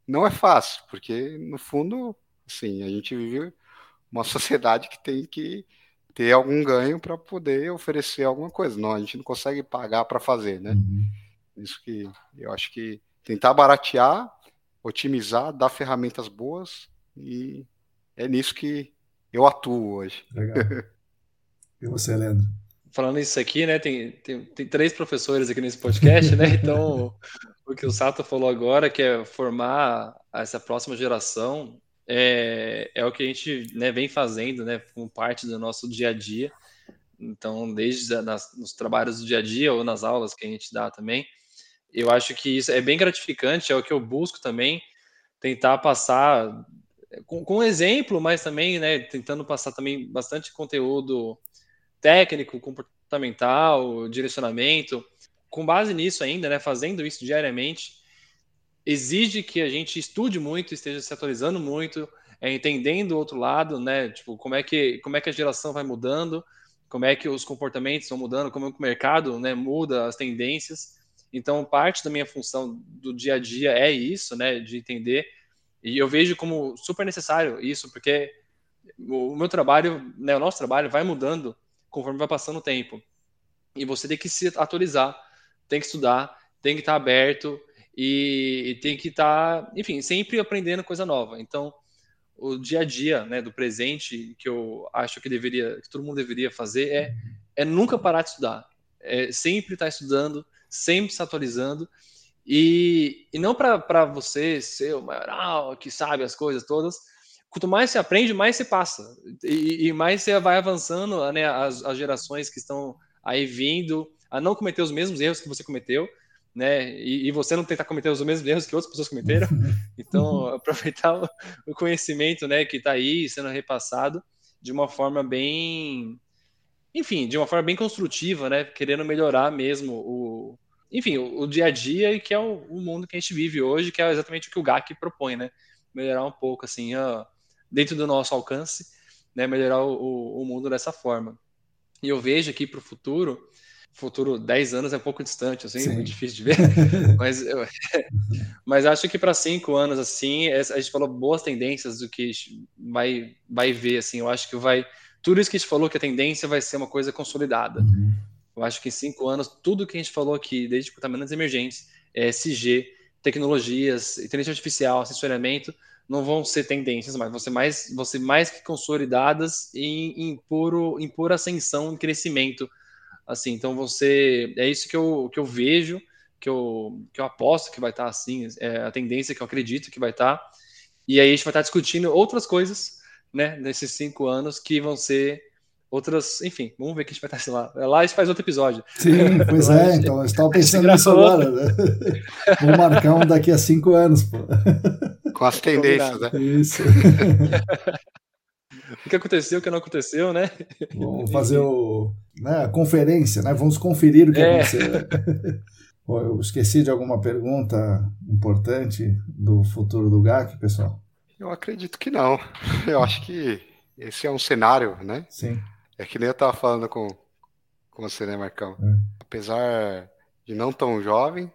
Não é fácil porque no fundo, assim, a gente vive uma sociedade que tem que ter algum ganho para poder oferecer alguma coisa. Não, a gente não consegue pagar para fazer, né? Uhum. Isso que eu acho que tentar baratear otimizar, dar ferramentas boas e é nisso que eu atuo hoje. Legal. E você, Leandro? Falando isso aqui, né, tem, tem, tem três professores aqui nesse podcast, né, então o que o Sato falou agora, que é formar essa próxima geração, é, é o que a gente né, vem fazendo, né, como parte do nosso dia a dia. Então, desde nas, nos trabalhos do dia a dia ou nas aulas que a gente dá também, eu acho que isso é bem gratificante, é o que eu busco também, tentar passar com, com exemplo, mas também, né, tentando passar também bastante conteúdo técnico, comportamental, direcionamento. Com base nisso ainda, né, fazendo isso diariamente, exige que a gente estude muito, esteja se atualizando muito, é, entendendo o outro lado, né, tipo, como é que como é que a geração vai mudando, como é que os comportamentos vão mudando, como é que o mercado, né, muda as tendências. Então, parte da minha função do dia a dia é isso, né, de entender. E eu vejo como super necessário isso, porque o meu trabalho, né, o nosso trabalho vai mudando conforme vai passando o tempo. E você tem que se atualizar, tem que estudar, tem que estar aberto e, e tem que estar, enfim, sempre aprendendo coisa nova. Então, o dia a dia, né, do presente, que eu acho que deveria, que todo mundo deveria fazer é, é nunca parar de estudar. É sempre estar estudando, sempre se atualizando. E, e não para você ser o maioral que sabe as coisas todas. Quanto mais você aprende, mais você passa. E, e mais você vai avançando né, as, as gerações que estão aí vindo a não cometer os mesmos erros que você cometeu. Né? E, e, você não tentar cometer os mesmos erros que outras pessoas cometeram. Então, aproveitar o, o conhecimento, né, que está aí sendo repassado de uma forma bem, enfim, de uma forma bem construtiva, né, querendo melhorar mesmo o, enfim, o, dia a dia e que é o, o, mundo que a gente vive hoje, que é exatamente o que o GAC propõe, né? Melhorar um pouco, assim, ó, dentro do nosso alcance, né? Melhorar o, o mundo dessa forma. E eu vejo aqui para o futuro, futuro 10 anos é um pouco distante, assim, Sim. muito difícil de ver, mas, eu, mas acho que para cinco anos, assim, a gente falou boas tendências do que vai, vai ver, assim, eu acho que vai, tudo isso que a gente falou que a tendência vai ser uma coisa consolidada. Uhum. Eu acho que em cinco anos, tudo que a gente falou aqui, desde contaminantes emergentes, é, SG, tecnologias, inteligência artificial, sensoriamento, não vão ser tendências, mas vão ser mais, vão ser mais que consolidadas em, em, puro, em pura ascensão e crescimento. Assim, então você é isso que eu, que eu vejo, que eu, que eu aposto que vai estar assim, é a tendência que eu acredito que vai estar. E aí a gente vai estar discutindo outras coisas, né, nesses cinco anos que vão ser outras, enfim, vamos ver o que a gente vai estar lá. Lá a gente faz outro episódio. Sim, pois é, então eu estava pensando nisso agora. Né? Vou marcar um daqui a cinco anos, pô. Com as tendências, né? Isso. o que aconteceu, o que não aconteceu, né? Vamos fazer o, né, a conferência, né? Vamos conferir o que é. aconteceu. eu esqueci de alguma pergunta importante do futuro do GAC, pessoal? Eu acredito que não. Eu acho que esse é um cenário, né? Sim. É que nem eu estava falando com, com você, né, Marcão? É. Apesar de não tão jovem,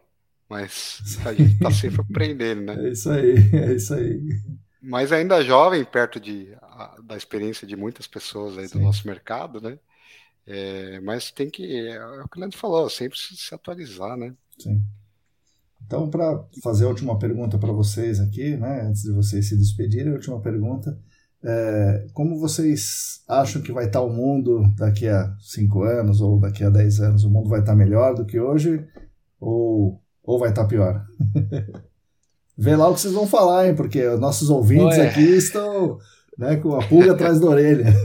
mas a gente está sempre aprendendo, né? É isso aí, é isso aí. Mas ainda jovem, perto de, a, da experiência de muitas pessoas aí do nosso mercado, né? É, mas tem que, é o que o Leandro falou, sempre se, se atualizar, né? Sim. Então, para fazer a última pergunta para vocês aqui, né, antes de vocês se despedirem, a última pergunta é, como vocês acham que vai estar o mundo daqui a 5 anos ou daqui a 10 anos? O mundo vai estar melhor do que hoje ou, ou vai estar pior? Vê lá o que vocês vão falar, hein? Porque nossos ouvintes Ué. aqui estão né, com a pulga atrás da orelha.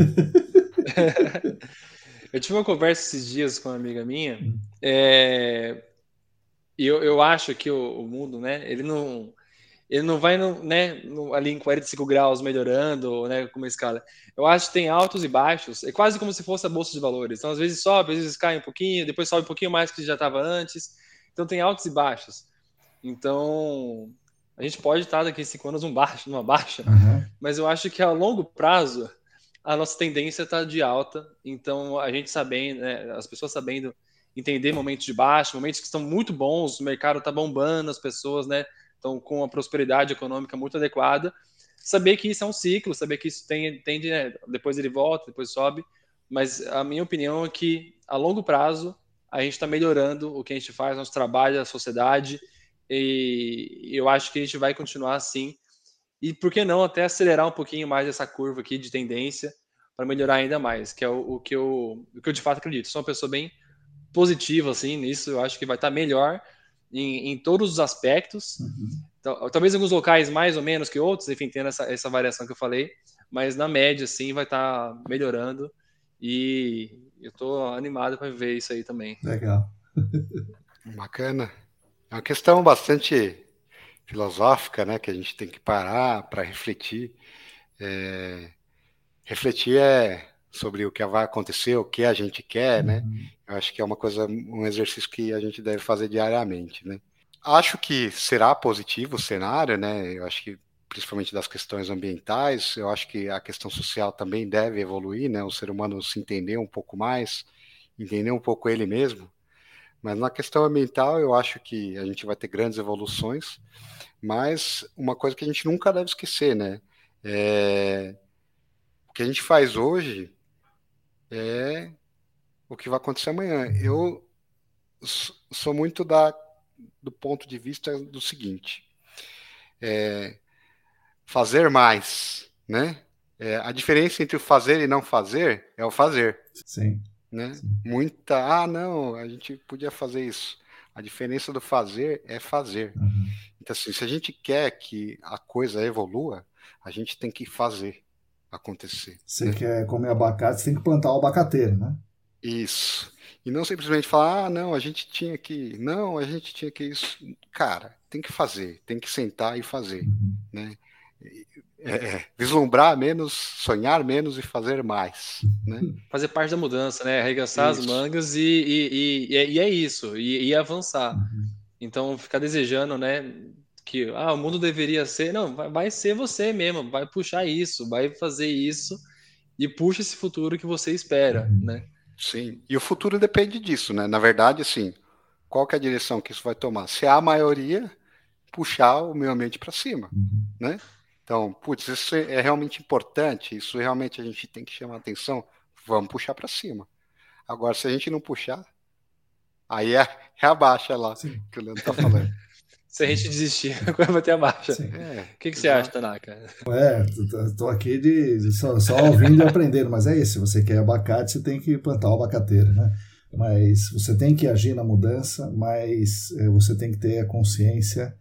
Eu tive uma conversa esses dias com uma amiga minha. É, e eu, eu acho que o, o mundo, né? Ele não ele não vai no, né, no, ali em 45 graus melhorando, né, com uma escala. Eu acho que tem altos e baixos, é quase como se fosse a bolsa de valores. Então, às vezes sobe, às vezes cai um pouquinho, depois sobe um pouquinho mais que já estava antes. Então, tem altos e baixos. Então, a gente pode estar daqui a cinco anos um baixo, numa baixa, uhum. mas eu acho que a longo prazo a nossa tendência está de alta. Então, a gente sabendo, né, as pessoas sabendo entender momentos de baixa, momentos que estão muito bons, o mercado está bombando, as pessoas, né? Então com uma prosperidade econômica muito adequada, saber que isso é um ciclo, saber que isso tem, tende, né, depois ele volta, depois sobe, mas a minha opinião é que a longo prazo a gente está melhorando o que a gente faz, nosso trabalho, a sociedade, e eu acho que a gente vai continuar assim, e por que não até acelerar um pouquinho mais essa curva aqui de tendência para melhorar ainda mais, que é o, o, que eu, o que eu de fato acredito. Sou uma pessoa bem positiva assim nisso, eu acho que vai estar tá melhor em, em todos os aspectos. Uhum. Então, talvez alguns locais mais ou menos que outros, enfim, tendo essa, essa variação que eu falei, mas na média, sim, vai estar tá melhorando. E eu estou animado para ver isso aí também. Legal. Bacana. É uma questão bastante filosófica, né? Que a gente tem que parar para refletir. É... Refletir é sobre o que vai acontecer, o que a gente quer, né? Uhum. Acho que é uma coisa, um exercício que a gente deve fazer diariamente, né? Acho que será positivo o cenário, né? Eu acho que principalmente das questões ambientais, eu acho que a questão social também deve evoluir, né? O ser humano se entender um pouco mais, entender um pouco ele mesmo. Mas na questão ambiental, eu acho que a gente vai ter grandes evoluções, mas uma coisa que a gente nunca deve esquecer, né? É... O que a gente faz hoje é o que vai acontecer amanhã. Eu sou muito da, do ponto de vista do seguinte: é, fazer mais, né? É, a diferença entre o fazer e não fazer é o fazer. Sim. Né? Sim. Muita, ah, não, a gente podia fazer isso. A diferença do fazer é fazer. Uhum. Então, assim, se a gente quer que a coisa evolua, a gente tem que fazer acontecer. Você né? quer comer abacate, você tem que plantar o abacateiro, né? Isso. E não simplesmente falar, ah, não, a gente tinha que. Não, a gente tinha que isso. Cara, tem que fazer, tem que sentar e fazer. Né? É, é, vislumbrar menos, sonhar menos e fazer mais. Né? Fazer parte da mudança, né? Arregaçar isso. as mangas e, e, e, e, é isso, e, e avançar. Uhum. Então, ficar desejando, né? que ah, o mundo deveria ser. Não, vai, vai ser você mesmo, vai puxar isso, vai fazer isso e puxa esse futuro que você espera, né? Sim, e o futuro depende disso, né? Na verdade, assim, qual que é a direção que isso vai tomar? Se a maioria puxar o meio ambiente para cima, uhum. né? Então, putz, isso é realmente importante, isso realmente a gente tem que chamar atenção, vamos puxar para cima. Agora, se a gente não puxar, Aí é, é a baixa lá Sim. que o Leandro tá falando. Se a gente desistir, vai ter a baixa. É, o que, que você acha, Tanaka? É, tô aqui de, só, só ouvindo e aprendendo, mas é isso. Se você quer abacate, você tem que plantar o abacateiro, né? Mas você tem que agir na mudança, mas é, você tem que ter a consciência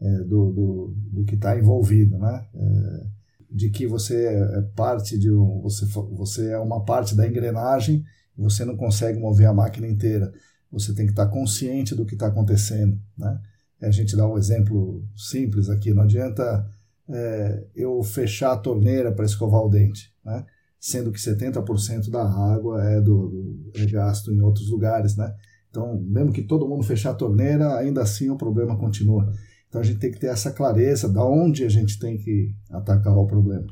é, do, do, do, que está envolvido, né? É, de que você é parte de um, você, você é uma parte da engrenagem, você não consegue mover a máquina inteira. Você tem que estar tá consciente do que está acontecendo, né? A gente dá um exemplo simples aqui, não adianta é, eu fechar a torneira para escovar o dente, né? sendo que 70% da água é, do, é gasto em outros lugares. Né? Então, mesmo que todo mundo fechar a torneira, ainda assim o problema continua. Então a gente tem que ter essa clareza de onde a gente tem que atacar o problema.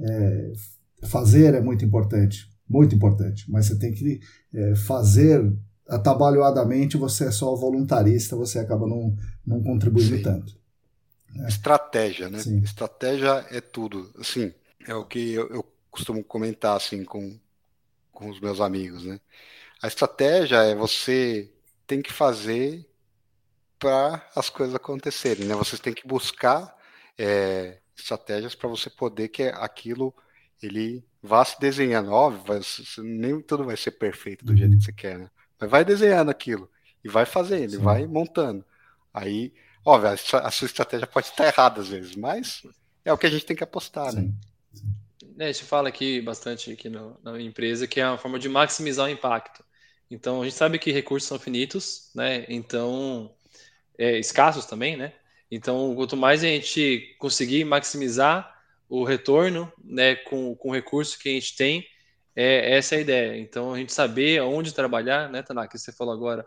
É, fazer é muito importante, muito importante, mas você tem que é, fazer atabalhoadamente você é só voluntarista, você acaba não, não contribuindo Sim. tanto. Né? Estratégia, né? Sim. Estratégia é tudo. Assim, é o que eu, eu, costumo comentar assim com, com os meus amigos, né? A estratégia é você tem que fazer para as coisas acontecerem, né? Você tem que buscar é, estratégias para você poder que aquilo ele vá se desenhando. Óbvio, nem tudo vai ser perfeito do uhum. jeito que você quer, né? Mas vai desenhando aquilo e vai fazendo, Sim. e vai montando. Aí, óbvio, a, sua estratégia pode estar errada às vezes, mas é o que a gente tem que apostar, né? Sim. né? É, a gente fala aqui bastante aqui no, na empresa que é uma forma de maximizar o impacto. Então, a gente sabe que recursos são finitos, né? Então, é, escassos também, né? Então, quanto mais a gente conseguir maximizar o retorno, né, com, com o recurso que a gente tem, é essa é a ideia. Então, a gente saber onde trabalhar, né, Tanaka, que você falou agora,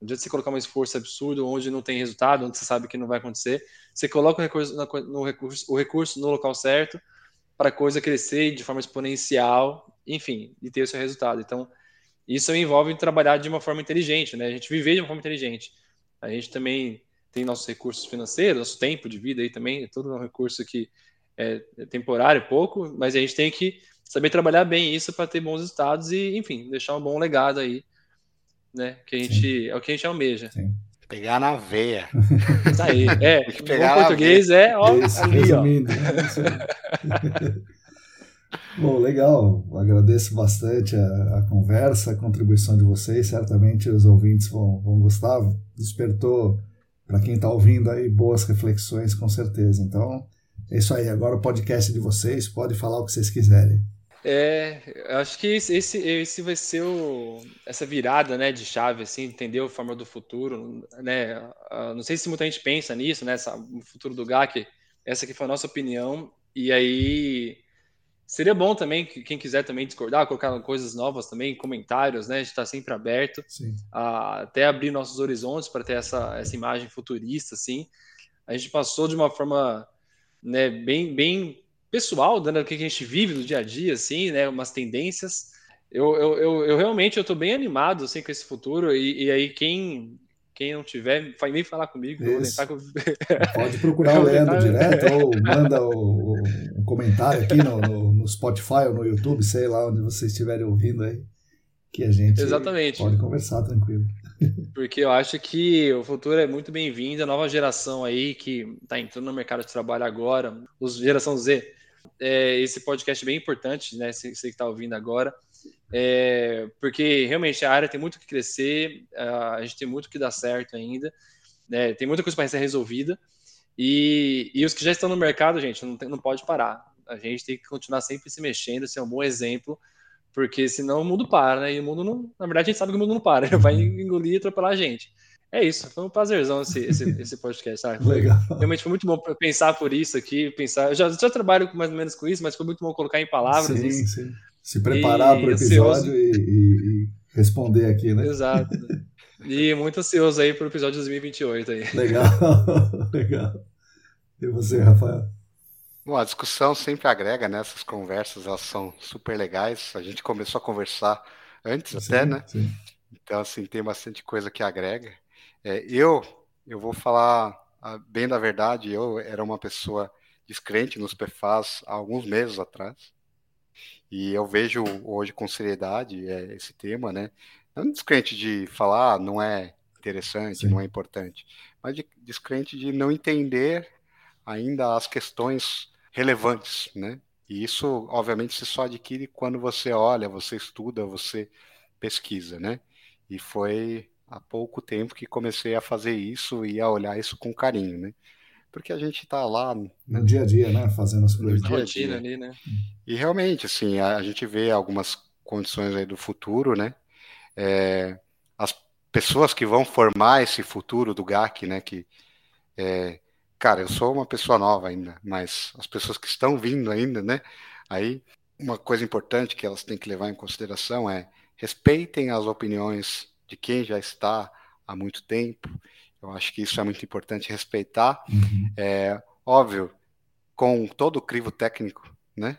não adianta você colocar um esforço absurdo onde não tem resultado, onde você sabe que não vai acontecer. Você coloca o recurso, no recurso, o recurso no local certo para a coisa crescer de forma exponencial, enfim, e ter o seu resultado. Então, isso envolve trabalhar de uma forma inteligente, né? A gente viver de uma forma inteligente. A gente também tem nossos recursos financeiros, nosso tempo de vida aí também, é todo um recurso que é temporário, pouco, mas a gente tem que saber trabalhar bem isso para ter bons resultados e, enfim, deixar um bom legado aí, né? Que a gente é o que a gente almeja. Sim. Pegar na veia. Isso aí, é. Pegar bom português é, ó, isso, ali, resumindo, ó. Bom, legal. Agradeço bastante a, a, conversa, a contribuição de vocês. Certamente os ouvintes vão, vão gostar. Despertou para quem está ouvindo aí boas reflexões, com certeza. Então, é isso aí. Agora o podcast é de vocês. Pode falar o que vocês quiserem. É, acho que esse, esse vai ser o, essa virada, né, de chave, assim, entender a forma do futuro, né, não sei se muita gente pensa nisso, né, essa, o futuro do GAC, essa aqui foi a nossa opinião, e aí seria bom também, que quem quiser também discordar, colocar coisas novas também, comentários, né, a gente está sempre aberto, a, até abrir nossos horizontes para ter essa, essa imagem futurista, assim, a gente passou de uma forma, né, bem, bem pessoal, dando o que a gente vive no dia a dia, assim, né? Umas tendências. Eu, eu, eu, eu realmente eu tô bem animado assim, com esse futuro. E, e aí, quem, quem não tiver, vem falar comigo. Pode procurar o Leandro direto ou manda o, o, comentário aqui no, no, no, Spotify ou no YouTube, sei lá onde vocês estiverem ouvindo aí, que a gente Exatamente. pode conversar tranquilo. Porque eu acho que o futuro é muito bem-vindo, a nova geração aí que está entrando no mercado de trabalho agora, os geração Z, é, esse podcast é bem importante, né? Você, que está ouvindo agora, é, porque realmente a área tem muito que crescer, a gente tem muito que dar certo ainda, né? Tem muita coisa para ser resolvida. E, e os que já estão no mercado, gente, não, tem, não pode parar. A gente tem que continuar sempre se mexendo, ser um bom exemplo, porque senão o mundo para, né? E o mundo não. Na verdade, a gente sabe que o mundo não para, vai engolir e atropelar a gente. É isso, foi um prazerzão esse, esse, esse podcast, sabe? Legal. Realmente foi muito bom pensar por isso aqui, pensar. Eu já, já trabalho mais ou menos com isso, mas foi muito bom colocar em palavras. Sim, isso. sim. Se preparar para o episódio e, e, e, responder aqui, né? Exato. E muito ansioso aí para o episódio 2028 aí. Legal, legal. E você, Rafael? Bom, a discussão sempre agrega, né? Essas conversas, elas são super legais. A gente começou a conversar antes sim, até, né? Sim. Então, assim, tem bastante coisa que agrega. É, eu, eu vou falar bem da verdade, eu era uma pessoa descrente nos PFAS há alguns meses atrás. E eu vejo hoje com seriedade é, esse tema, né? Não descrente de falar, ah, não é interessante, Sim. não é importante, mas de, descrente de não entender ainda as questões relevantes, né? E isso, obviamente, se só adquire quando você olha, você estuda, você pesquisa, né? E foi há pouco tempo que comecei a fazer isso e a olhar isso com carinho, né? Porque a gente está lá no dia a dia, né? Fazendo as coisas. Na rotina ali, né? E realmente, assim, a, a, gente vê algumas condições aí do futuro, né? É, as pessoas que vão formar esse futuro do GAC, né? Que, é, cara, eu sou uma pessoa nova ainda, mas as pessoas que estão vindo ainda, né? Aí, uma coisa importante que elas têm que levar em consideração é respeitem as opiniões de quem já está há muito tempo. Eu acho que isso é muito importante respeitar. Uhum. É óbvio, com todo o crivo técnico, né?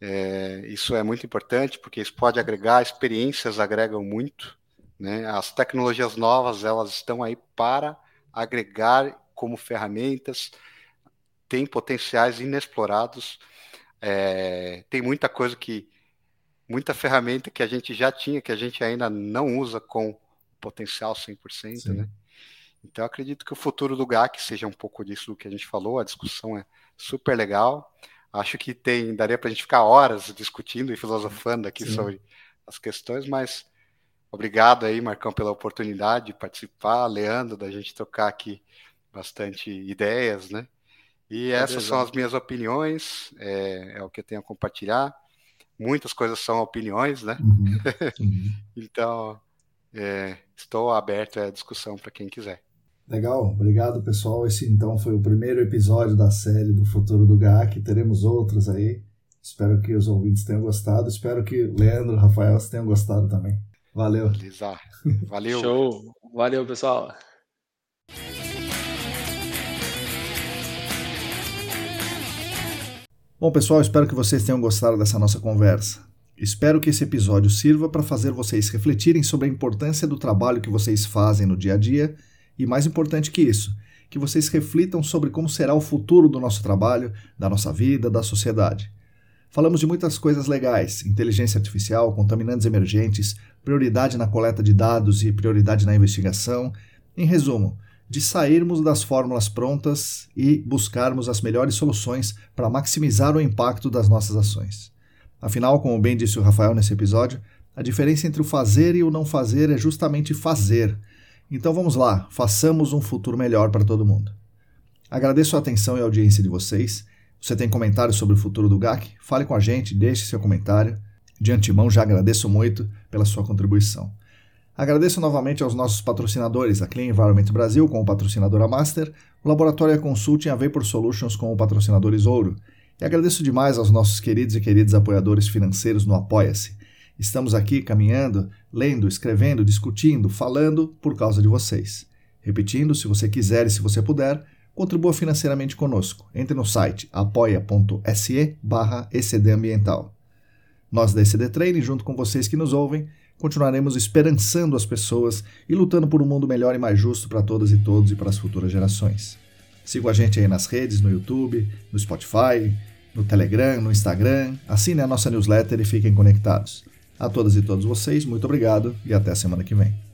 É, isso é muito importante porque isso pode agregar, experiências agregam muito, né? As tecnologias novas elas estão aí para agregar como ferramentas, tem potenciais inexplorados, é, tem muita coisa que muita ferramenta que a gente já tinha, que a gente ainda não usa com potencial 100%, Sim. né? Então, acredito que o futuro do GAC seja um pouco disso do que a gente falou, a discussão é super legal. Acho que tem, daria para a gente ficar horas discutindo e filosofando aqui Sim. sobre as questões, mas obrigado aí, Marcão, pela oportunidade de participar, Leandro, da gente trocar aqui bastante ideias, né? E essas são as minhas opiniões, é, é o que eu tenho a compartilhar muitas coisas são opiniões, né? Uhum. Então, é, estou aberto à discussão para quem quiser. Legal, obrigado pessoal. Esse então foi o primeiro episódio da série do Futuro do GAC. Teremos outros aí. Espero que os ouvintes tenham gostado. Espero que Leandro, Rafael tenham gostado também. Valeu. Valeu. Show. Valeu, pessoal. Bom, pessoal, espero que vocês tenham gostado dessa nossa conversa. Espero que esse episódio sirva para fazer vocês refletirem sobre a importância do trabalho que vocês fazem no dia a dia e, mais importante que isso, que vocês reflitam sobre como será o futuro do nosso trabalho, da nossa vida, da sociedade. Falamos de muitas coisas legais: inteligência artificial, contaminantes emergentes, prioridade na coleta de dados e prioridade na investigação. Em resumo, de sairmos das fórmulas prontas e buscarmos as melhores soluções para maximizar o impacto das nossas ações. Afinal, como bem disse o Rafael nesse episódio, a diferença entre o fazer e o não fazer é justamente fazer. Então vamos lá, façamos um futuro melhor para todo mundo. Agradeço a atenção e a audiência de vocês. Você tem comentários sobre o futuro do GAC? Fale com a gente, deixe seu comentário. De antemão, já agradeço muito pela sua contribuição. Agradeço novamente aos nossos patrocinadores, a Clean Environment Brasil com o patrocinador Master, o Laboratório Consulting a Vapor Solutions com o patrocinador Isouro. E agradeço demais aos nossos queridos e queridas apoiadores financeiros no Apoia-se. Estamos aqui caminhando, lendo, escrevendo, discutindo, falando por causa de vocês. Repetindo, se você quiser e se você puder, contribua financeiramente conosco. Entre no site apoia.se barra. Nós da ECD Training, junto com vocês que nos ouvem, continuaremos esperançando as pessoas e lutando por um mundo melhor e mais justo para todas e todos e para as futuras gerações. Siga a gente aí nas redes, no YouTube, no Spotify, no Telegram, no Instagram, assine a nossa newsletter e fiquem conectados. A todas e todos vocês, muito obrigado e até semana que vem.